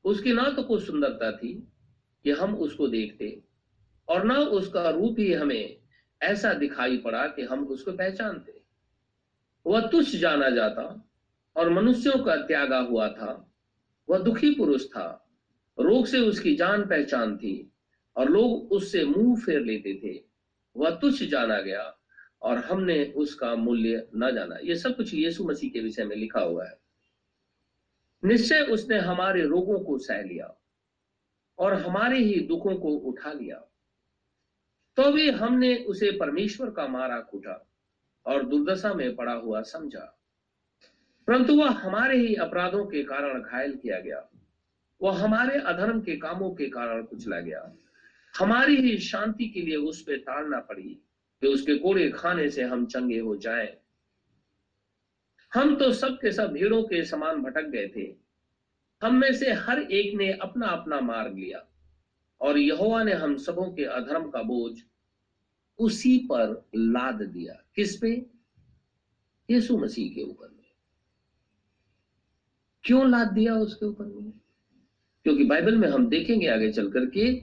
उसकी ना तो कुछ सुंदरता थी कि हम उसको देखते, और ना उसका रूप ही हमें ऐसा दिखाई पड़ा कि हम उसको पहचानते। वह तुच्छ जाना जाता और मनुष्यों का त्यागा हुआ था। वह दुखी पुरुष था, रोग से उसकी जान पहचान थी, और लोग उससे मुँह फेर लेते थे। वह तुच्छ जाना गया और हमने उसका मूल्य न जाना। ये सब कुछ यीशु मसीह के विषय में लिखा हुआ है। निश्चय उसने हमारे रोगों को सह लिया और हमारे ही दुखों को उठा लिया। तो भी हमने उसे परमेश्वर का मारा कूटा और दुर्दशा में पड़ा हुआ समझा। परंतु वह हमारे ही अपराधों के कारण घायल किया गया। वह हमारे अधर्म के कामों के कारण कुचला गया। हमारी ही शांति के लिए उस पर ताड़ना पड़ी। कि उसके कोड़े खाने से हम चंगे हो जाएँ। हम तो सब के सब भीड़ों के समान भटक गए थे। हम में से हर एक ने अपना अपना मार्ग लिया और यहोवा ने हम सबों के अधर्म का बोझ उसी पर लाद दिया। किस पे? यीशु मसीह के ऊपर में। क्यों लाद दिया उसके ऊपर में? क्योंकि बाइबल में हम देखेंगे आगे चल करके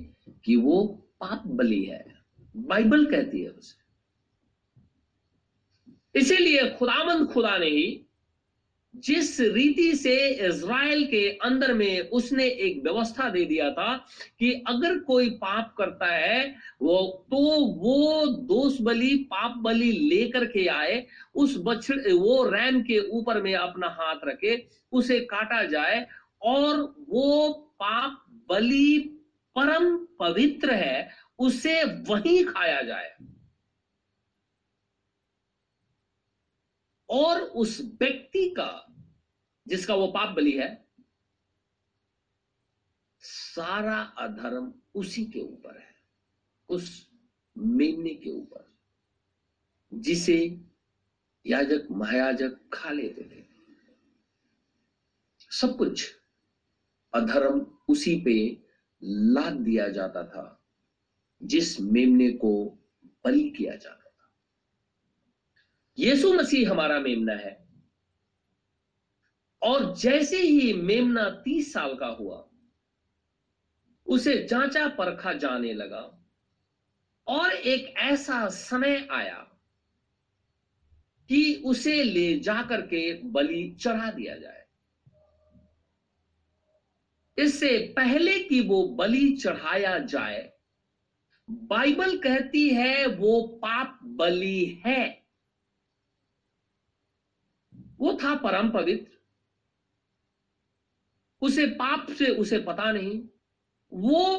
कि वो पाप बलि है। बाइबल कहती है उसे। इसीलिए खुदामंद खुदा ने ही जिस रीति से इज़राइल के अंदर में उसने एक व्यवस्था दे दिया था कि अगर कोई पाप करता है, वो तो वो दोष बलि, पाप बलि लेकर के आए, उस बछड़ वो रैम के ऊपर में अपना हाथ रखे, उसे काटा जाए, और वो पाप बलि परम पवित्र है, उसे वहीं खाया जाए। और उस व्यक्ति का, जिसका वो पाप बलि है, सारा अधर्म उसी के ऊपर है, उस मेमने के ऊपर, जिसे याजक महायाजक खा लेते थे। सब कुछ अधर्म उसी पे लाद दिया जाता था, जिस मेमने को बलि किया जाता यीशु मसीह हमारा मेमना है। और जैसे ही मेमना तीस साल का हुआ, उसे जांचा परखा जाने लगा और एक ऐसा समय आया कि उसे ले जाकर के बलि चढ़ा दिया जाए। इससे पहले कि वो बलि चढ़ाया जाए, बाइबल कहती है वो पाप बलि है। वो था परम पवित्र उसे पाप से उसे पता नहीं। वो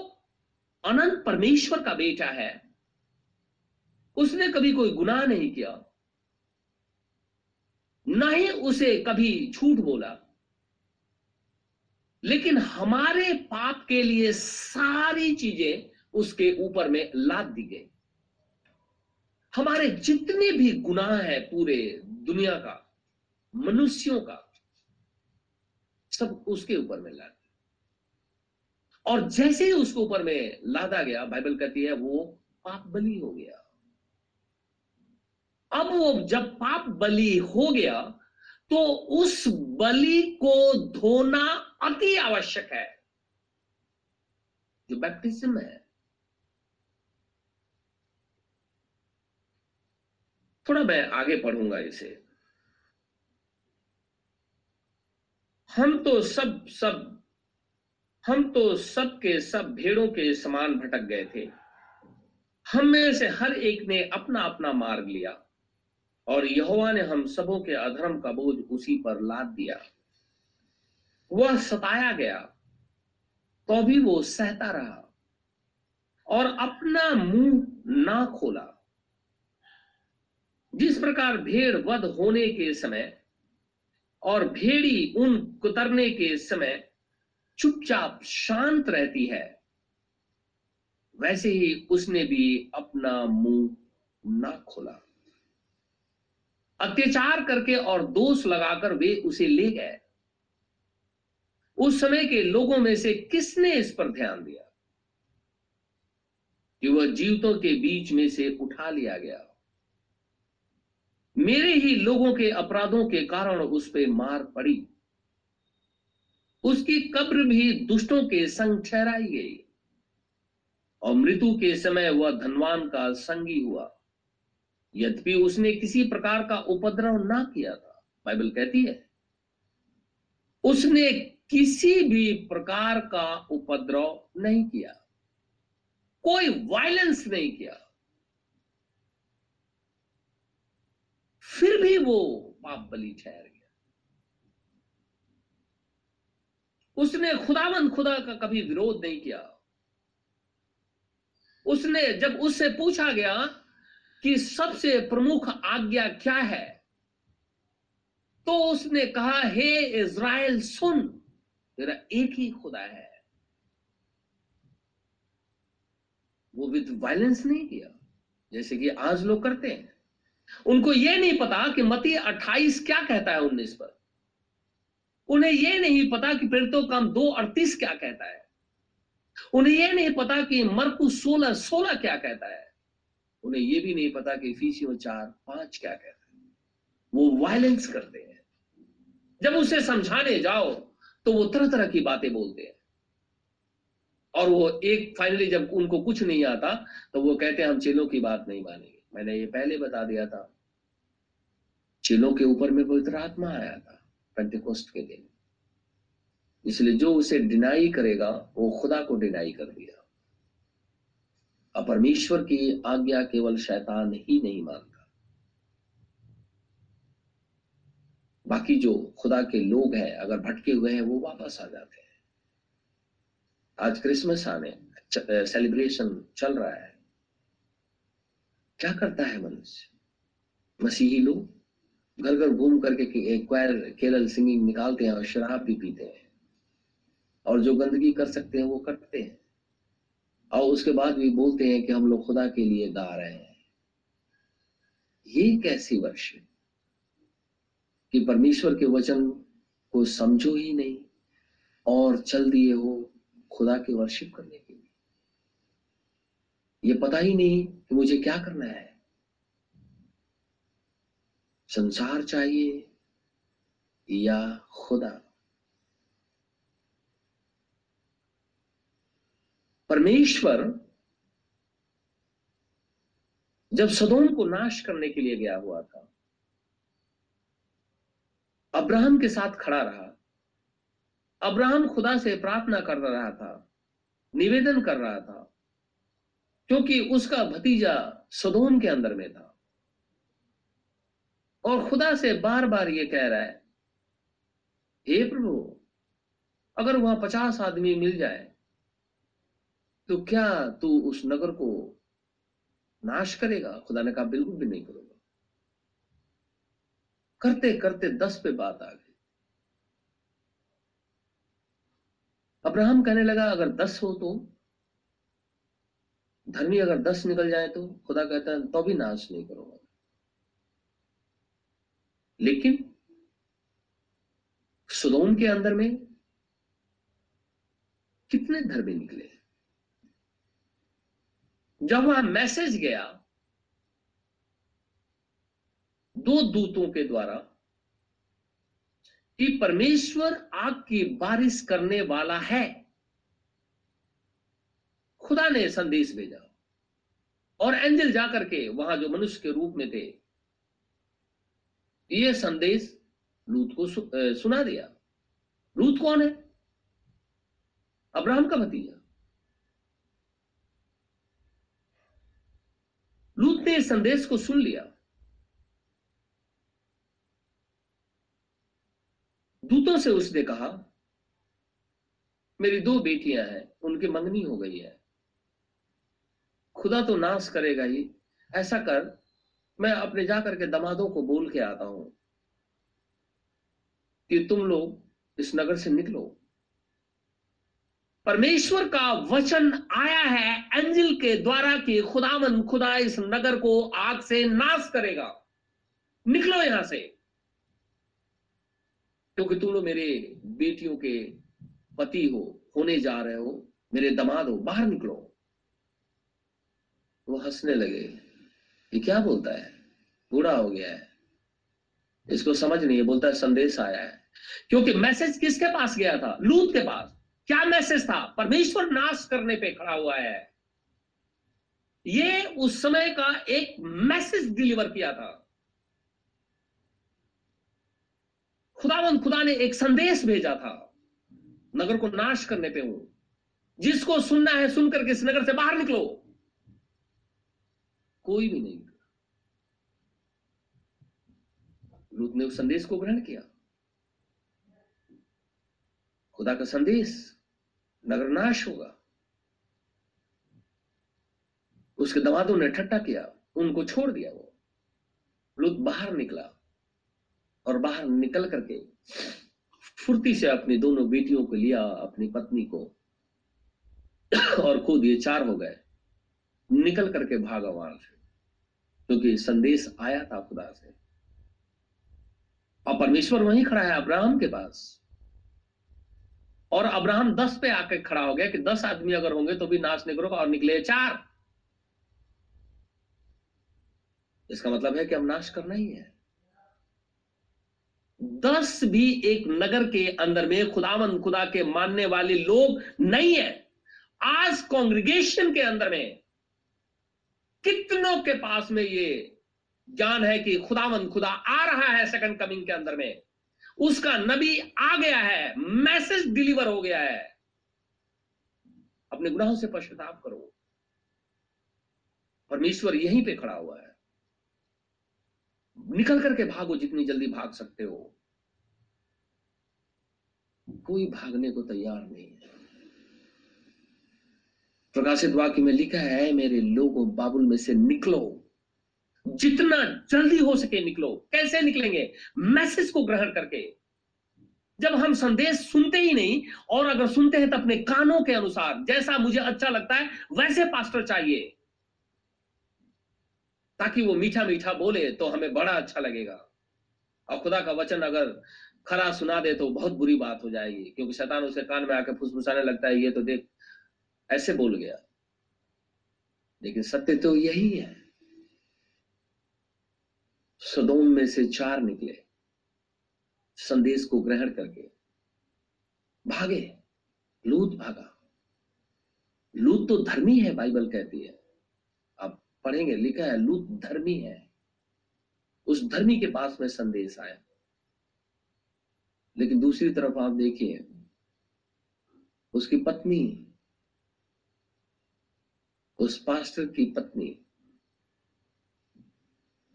अनंत परमेश्वर का बेटा है। उसने कभी कोई गुनाह नहीं किया। न ही उसे कभी झूठ बोला। लेकिन हमारे पाप के लिए सारी चीज़ें उसके ऊपर में लाद दी गई। हमारे जितने भी गुनाह है पूरे दुनिया का मनुष्यों का सब उसके ऊपर में लाद और जैसे ही उसके ऊपर में लादा गया, बाइबल कहती है, वो पाप बलि हो गया। अब वो जब पाप बलि हो गया तो उस बलि को धोना अति आवश्यक है। जो बैप्टिज्म है। थोड़ा मैं आगे पढ़ूँगा इसे। हम तो सब सब, हम तो सब के सब भेड़ों के समान भटक गए थे। हम में से हर एक ने अपना अपना मार्ग लिया और यहोवा ने हम सबों के अधर्म का बोझ उसी पर लाद दिया। वह सताया गया तो भी वो सहता रहा और अपना मुँह ना खोला। जिस प्रकार भेड़ वध होने के समय और भेड़ी उन कुतरने के समय चुपचाप शांत रहती है। वैसे ही उसने भी अपना मुँह ना खोला। अत्याचार करके और दोष लगाकर वे उसे ले गए। उस समय के लोगों में से किसने इस पर ध्यान दिया? कि वह जीवतों के बीच में से उठा लिया गया मेरे ही लोगों के अपराधों के कारण उस पर मार पड़ी। उसकी कब्र भी दुष्टों के संग ठहराई गई। और मृत्यु के समय वह धनवान का संगी हुआ। यद्यपि उसने किसी प्रकार का उपद्रव ना किया था, बाइबल कहती है, उसने किसी भी प्रकार का उपद्रव नहीं किया। कोई वायलेंस नहीं किया। फिर भी वो पाप बलि ठहर गया। उसने खुदावन खुदा का कभी विरोध नहीं किया। उसने जब उससे पूछा गया कि सबसे प्रमुख आज्ञा क्या है तो उसने कहा, हे इज़राइल, सुन, तेरा एक ही खुदा है। वो विद वायलेंस नहीं किया, जैसे कि आज लोग करते हैं। उनको यह नहीं पता कि मती 28 क्या कहता है 19 पर। उन्हें यह नहीं पता कि प्रेरितों काम दो अड़तीस क्या कहता है। उन्हें यह नहीं पता कि मरकू सोलह सोलह क्या कहता है। उन्हें यह भी नहीं पता कि फीसियो चार, पाँच क्या कहता है। वो वायलेंस करते हैं। जब उसे समझाने जाओ तो वो तरह तरह की बातें बोलते हैं। और वो एक फाइनली जब उनको कुछ नहीं आता तो वो कहते हैं, हम चेलों की बात नहीं मानेंगे। मैंने ये पहले बता दिया था। चिलों के ऊपर में पवित्र आत्मा आया था पेंटिकोस्ट के दिन। इसलिए जो उसे डिनाई करेगा, वो खुदा को डिनाई कर दिया। अब परमेश्वर की आज्ञा केवल शैतान ही नहीं मानता। बाकी जो खुदा के लोग हैं, अगर भटके हुए हैं, वो वापस आ जाते हैं। आज क्रिसमस आने सेलिब्रेशन चल रहा है। क्या करता है मनुष्य? मसीही लोग घर घर घूम करके क्वायर केरल सिंगिंग निकालते हैं और शराब भी पीते हैं। और जो गंदगी कर सकते हैं, वो करते हैं। और उसके बाद भी बोलते हैं कि हम लोग खुदा के लिए गा रहे हैं। ये कैसी वर्ष है? कि परमेश्वर के वचन को समझो ही नहीं और चल दिए हो खुदा के वर्शिप करने ये पता ही नहीं कि मुझे क्या करना है। संसार चाहिए या खुदा? परमेश्वर जब सदोम को नाश करने के लिए गया हुआ था, अब्राहम के साथ खड़ा रहा। अब्राहम खुदा से प्रार्थना कर रहा था, निवेदन कर रहा था। क्योंकि उसका भतीजा सदोम के अंदर में था। और खुदा से बार बार ये कह रहा है, हे प्रभु, अगर वहाँ पचास आदमी मिल जाए तो क्या तू उस नगर को नाश करेगा? खुदा ने कहा, बिल्कुल भी नहीं करूँगा। करते करते दस पे बात आ गई। अब्राहम कहने लगा, अगर दस हो तो? धर्मी अगर दस निकल जाए तो खुदा कहता है तो भी नाश नहीं करूँगा लेकिन सुदोम के अंदर में कितने धर्मी निकले। जब वहाँ मैसेज गया, दो दूतों के द्वारा कि परमेश्वर आग की बारिश करने वाला है। खुदा ने संदेश भेजा। और एंजल जाकर के वहाँ जो मनुष्य के रूप में थे यह संदेश लूत को सुना दिया। लूत कौन है? अब्राहम का भतीजा। लूत ने इस संदेश को सुन लिया। दूतों से उसने कहा, मेरी दो बेटियाँ हैं, उनकी मंगनी हो गई है। खुदा तो नाश करेगा ही। ऐसा कर, मैं अपने जाकर के दमादों को बोल के आता हूँ कि तुम लोग इस नगर से निकलो। परमेश्वर का वचन आया है एंजिल के द्वारा कि खुदावन खुदा इस नगर को आग से नाश करेगा। निकलो यहाँ से। क्योंकि तुम लोग मेरे बेटियों के पति हो, होने जा रहे हो, मेरे दमाद हो, बाहर निकलो। वो हंसने लगे। ये क्या बोलता है? बूढ़ा हो गया है। इसको समझ नहीं है बोलता है, संदेश आया है। क्योंकि मैसेज किसके पास गया था? लूत के पास। क्या मैसेज था? परमेश्वर नाश करने पे खड़ा हुआ है। ये उस समय का एक मैसेज डिलीवर किया था। खुदावन खुदा ने एक संदेश भेजा था, नगर को नाश करने पे हूँ। जिसको सुनना है, सुनकर के इस नगर से बाहर निकलो? कोई भी नहीं लूत ने उस संदेश को ग्रहण किया। खुदा का संदेश नगर नाश होगा। उसके दमादों ने ठट्टा किया, उनको छोड़ दिया वो। लूत बाहर निकला और बाहर निकल करके फुर्ती से अपनी दोनों बेटियों को लिया, अपनी पत्नी को, और खो दिए, चार हो गए। निकल करके भागा वहाँ से क्योंकि संदेश आया था खुदा से। और परमेश्वर वहीं खड़ा है अब्राहम के पास। और अब्राहम दस पे आके खड़ा हो गया कि दस आदमी अगर होंगे तो भी नाश नहीं करोगा और निकले चार। इसका मतलब है कि हम नाश करना ही है। दस भी एक नगर के अंदर में खुदावन, खुदा के मानने वाले लोग नहीं है। आज कांग्रेगेशन के अंदर में कितनों के पास में ये ज्ञान है कि खुदावन खुदा आ रहा है सेकंड कमिंग के अंदर में? उसका नबी आ गया है मैसेज डिलीवर हो गया है। अपने गुनाहों से पश्चाताप करो। परमेश्वर यहीं पे खड़ा हुआ है। निकल करके भागो जितनी जल्दी भाग सकते हो। कोई भागने को तैयार नहीं। प्रकाशित वाक्य में लिखा है, मेरे लोगों, बाबुल में से निकलो। जितना जल्दी हो सके निकलो। कैसे निकलेंगे? मैसेज को ग्रहण करके। जब हम संदेश सुनते ही नहीं, और अगर सुनते हैं तो अपने कानों के अनुसार, जैसा मुझे अच्छा लगता है, वैसे पास्टर चाहिए। ताकि वो मीठा मीठा बोले तो हमें बड़ा अच्छा लगेगा। और खुदा का वचन अगर खरा सुना दे तो बहुत बुरी बात हो जाएगी, क्योंकि शैतान उसे कान में आकर फुसफुसाने लगता है, ये तो देख ऐसे बोल गया। लेकिन सत्य तो यही है। सदोम में से चार निकले। संदेश को ग्रहण करके भागे। लूत भागा। लूत तो धर्मी है, बाइबल कहती है। आप पढ़ेंगे, लिखा है, लूत धर्मी है। उस धर्मी के पास में संदेश आया। लेकिन दूसरी तरफ़ आप देखिए, उसकी पत्नी उस पास्टर की पत्नी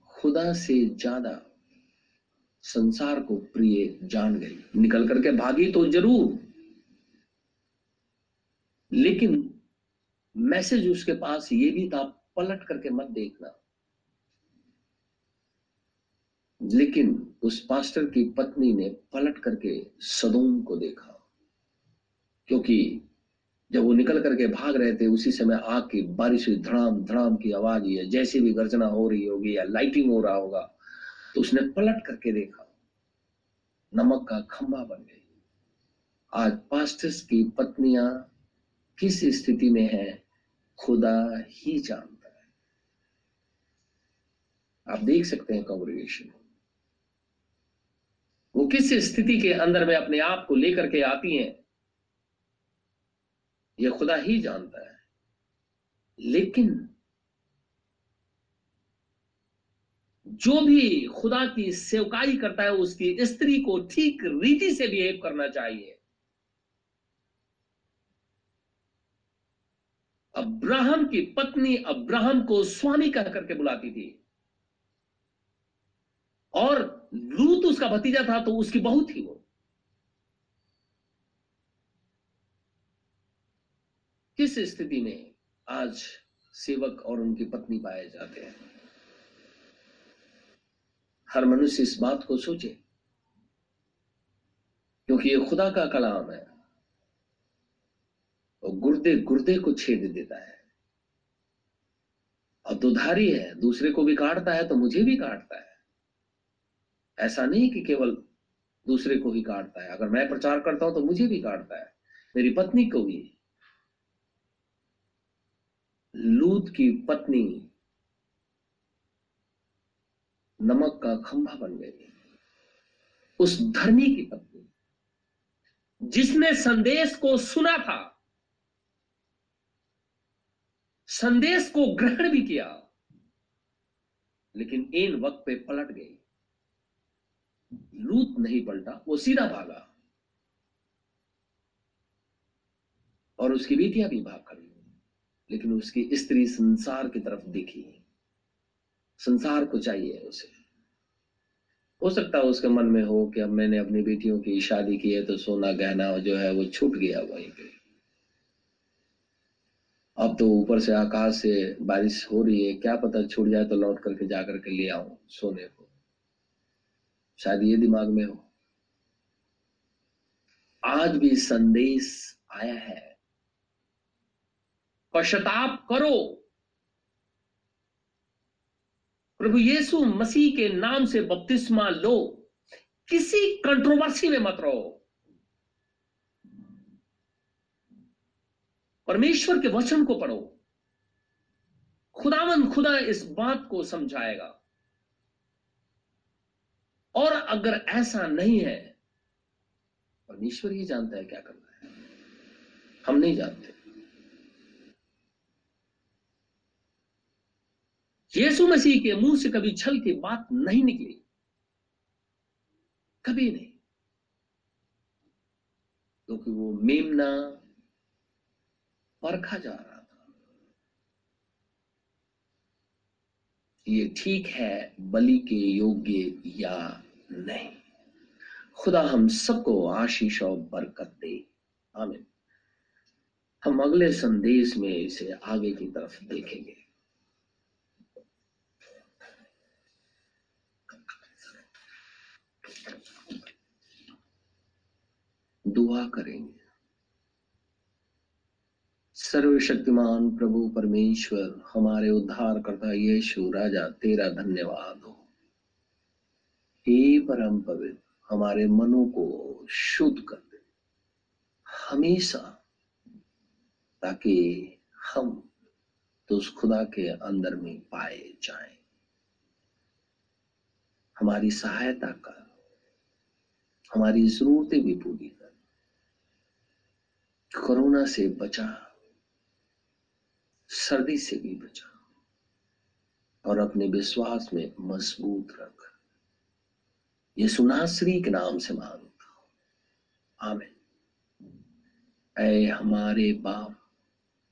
खुदा से ज़्यादा संसार को प्रिय जान गई। निकल करके भागी तो ज़रूर, लेकिन मैसेज उसके पास ये भी था, पलट करके मत देखना। लेकिन उस पास्टर की पत्नी ने पलट करके सदोम को देखा, क्योंकि जब वो निकल करके भाग रहे थे, उसी समय आग की बारिश हुई, धड़ाम धड़ाम की आवाज़ या जैसे भी गर्जना हो रही होगी या लाइटिंग हो रहा होगा तो उसने पलट करके देखा, नमक का खंभा बन गई आज पास्टर्स की पत्नियाँ किस स्थिति में है, खुदा ही जानता है। आप देख सकते हैं कॉन्ग्रेगेशन वो किस स्थिति के अंदर में अपने आप को लेकर के आती हैं ये खुदा ही जानता है। लेकिन जो भी खुदा की सेवकाई करता है, उसकी स्त्री को ठीक रीति से बिहेव करना चाहिए। अब्राहम की पत्नी अब्राहम को स्वामी कह करके बुलाती थी। और लूत उसका भतीजा था तो उसकी बहू थी वो। किस स्थिति में आज सेवक और उनकी पत्नी पाए जाते हैं। हर मनुष्य इस बात को सोचे, क्योंकि ये खुदा का कलाम है और गुर्दे गुर्दे को छेद देता है। और दुधारी है, दूसरे को भी काटता है तो मुझे भी काटता है। ऐसा नहीं कि केवल दूसरे को ही काटता है। अगर मैं प्रचार करता हूँ तो मुझे भी काटता है। मेरी पत्नी को भी। लूत की पत्नी नमक का खंभा बन गई। उस धर्मी की पत्नी, जिसने संदेश को सुना था, संदेश को ग्रहण भी किया, लेकिन इन वक्त पे पलट गई। लूत नहीं पलटा, वो सीधा भागा। और उसकी बेटियाँ भी भाग खड़ी। लेकिन उसकी स्त्री संसार की तरफ़ देखी। संसार को चाहिए उसे। हो सकता है उसके मन में हो कि अब मैंने अपनी बेटियों की शादी की है तो सोना गहना जो है वो छूट गया वहीं पे। अब तो ऊपर से आकाश से बारिश हो रही है, क्या पता छूट जाए तो लौट करके जाकर के ले आऊँ सोने को। शायद ये दिमाग में हो। आज भी संदेश आया है। पश्चाताप करो। प्रभु यीशु मसीह के नाम से बपतिस्मा लो। किसी कंट्रोवर्सी में मत रहो। परमेश्वर के वचन को पढ़ो। खुदावन खुदा इस बात को समझाएगा। और अगर ऐसा नहीं है, परमेश्वर ही जानता है क्या करना है। हम नहीं जानते। यीशु मसीह के मुँह से कभी छल की बात नहीं निकली। कभी नहीं। क्योंकि तो वो मेमना परखा जा रहा था। ये ठीक है, बलि के योग्य या नहीं। खुदा हम सबको आशीष और बरकत दे। आमिन। हम अगले संदेश में इसे आगे की तरफ़ देखेंगे। दुआ करेंगे। सर्वशक्तिमान प्रभु परमेश्वर, हमारे उद्धार करता यीशु राजा, तेरा धन्यवाद हो। हे परम पवित्र, हमारे मनों को शुद्ध कर दे। हमेशा, ताकि हम तो उस खुदा के अंदर में पाए जाएँ। हमारी सहायता कर, हमारी जरूरतें भी पूरी कोरोना से बचा, सर्दी से भी बचा, और अपने विश्वास में मज़बूत रख। ये सुनाश्री के नाम से माँगता हूँ। आमिन। ऐ हमारे बाप,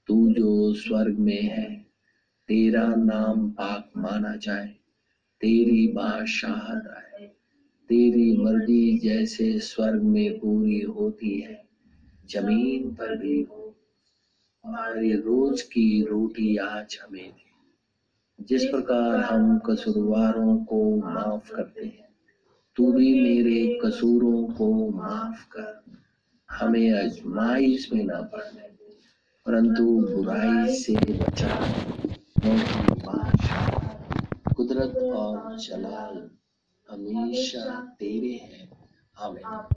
तू जो स्वर्ग में है, तेरा नाम पाक माना जाए, तेरी बादशाहत आए, तेरी मर्ज़ी जैसे स्वर्ग में पूरी होती है। ज़मीन पर भी हो हमारी रोज की रोटी आज हमें दे। जिस प्रकार हम कसूरवारों को माफ़ करते हैं तू भी मेरे कसूरों को माफ़ कर। हमें अजमाइश में ना पड़ने परंतु बुराई से बचा कुदरत और जलाल हमेशा तेरे हैं। आमीन।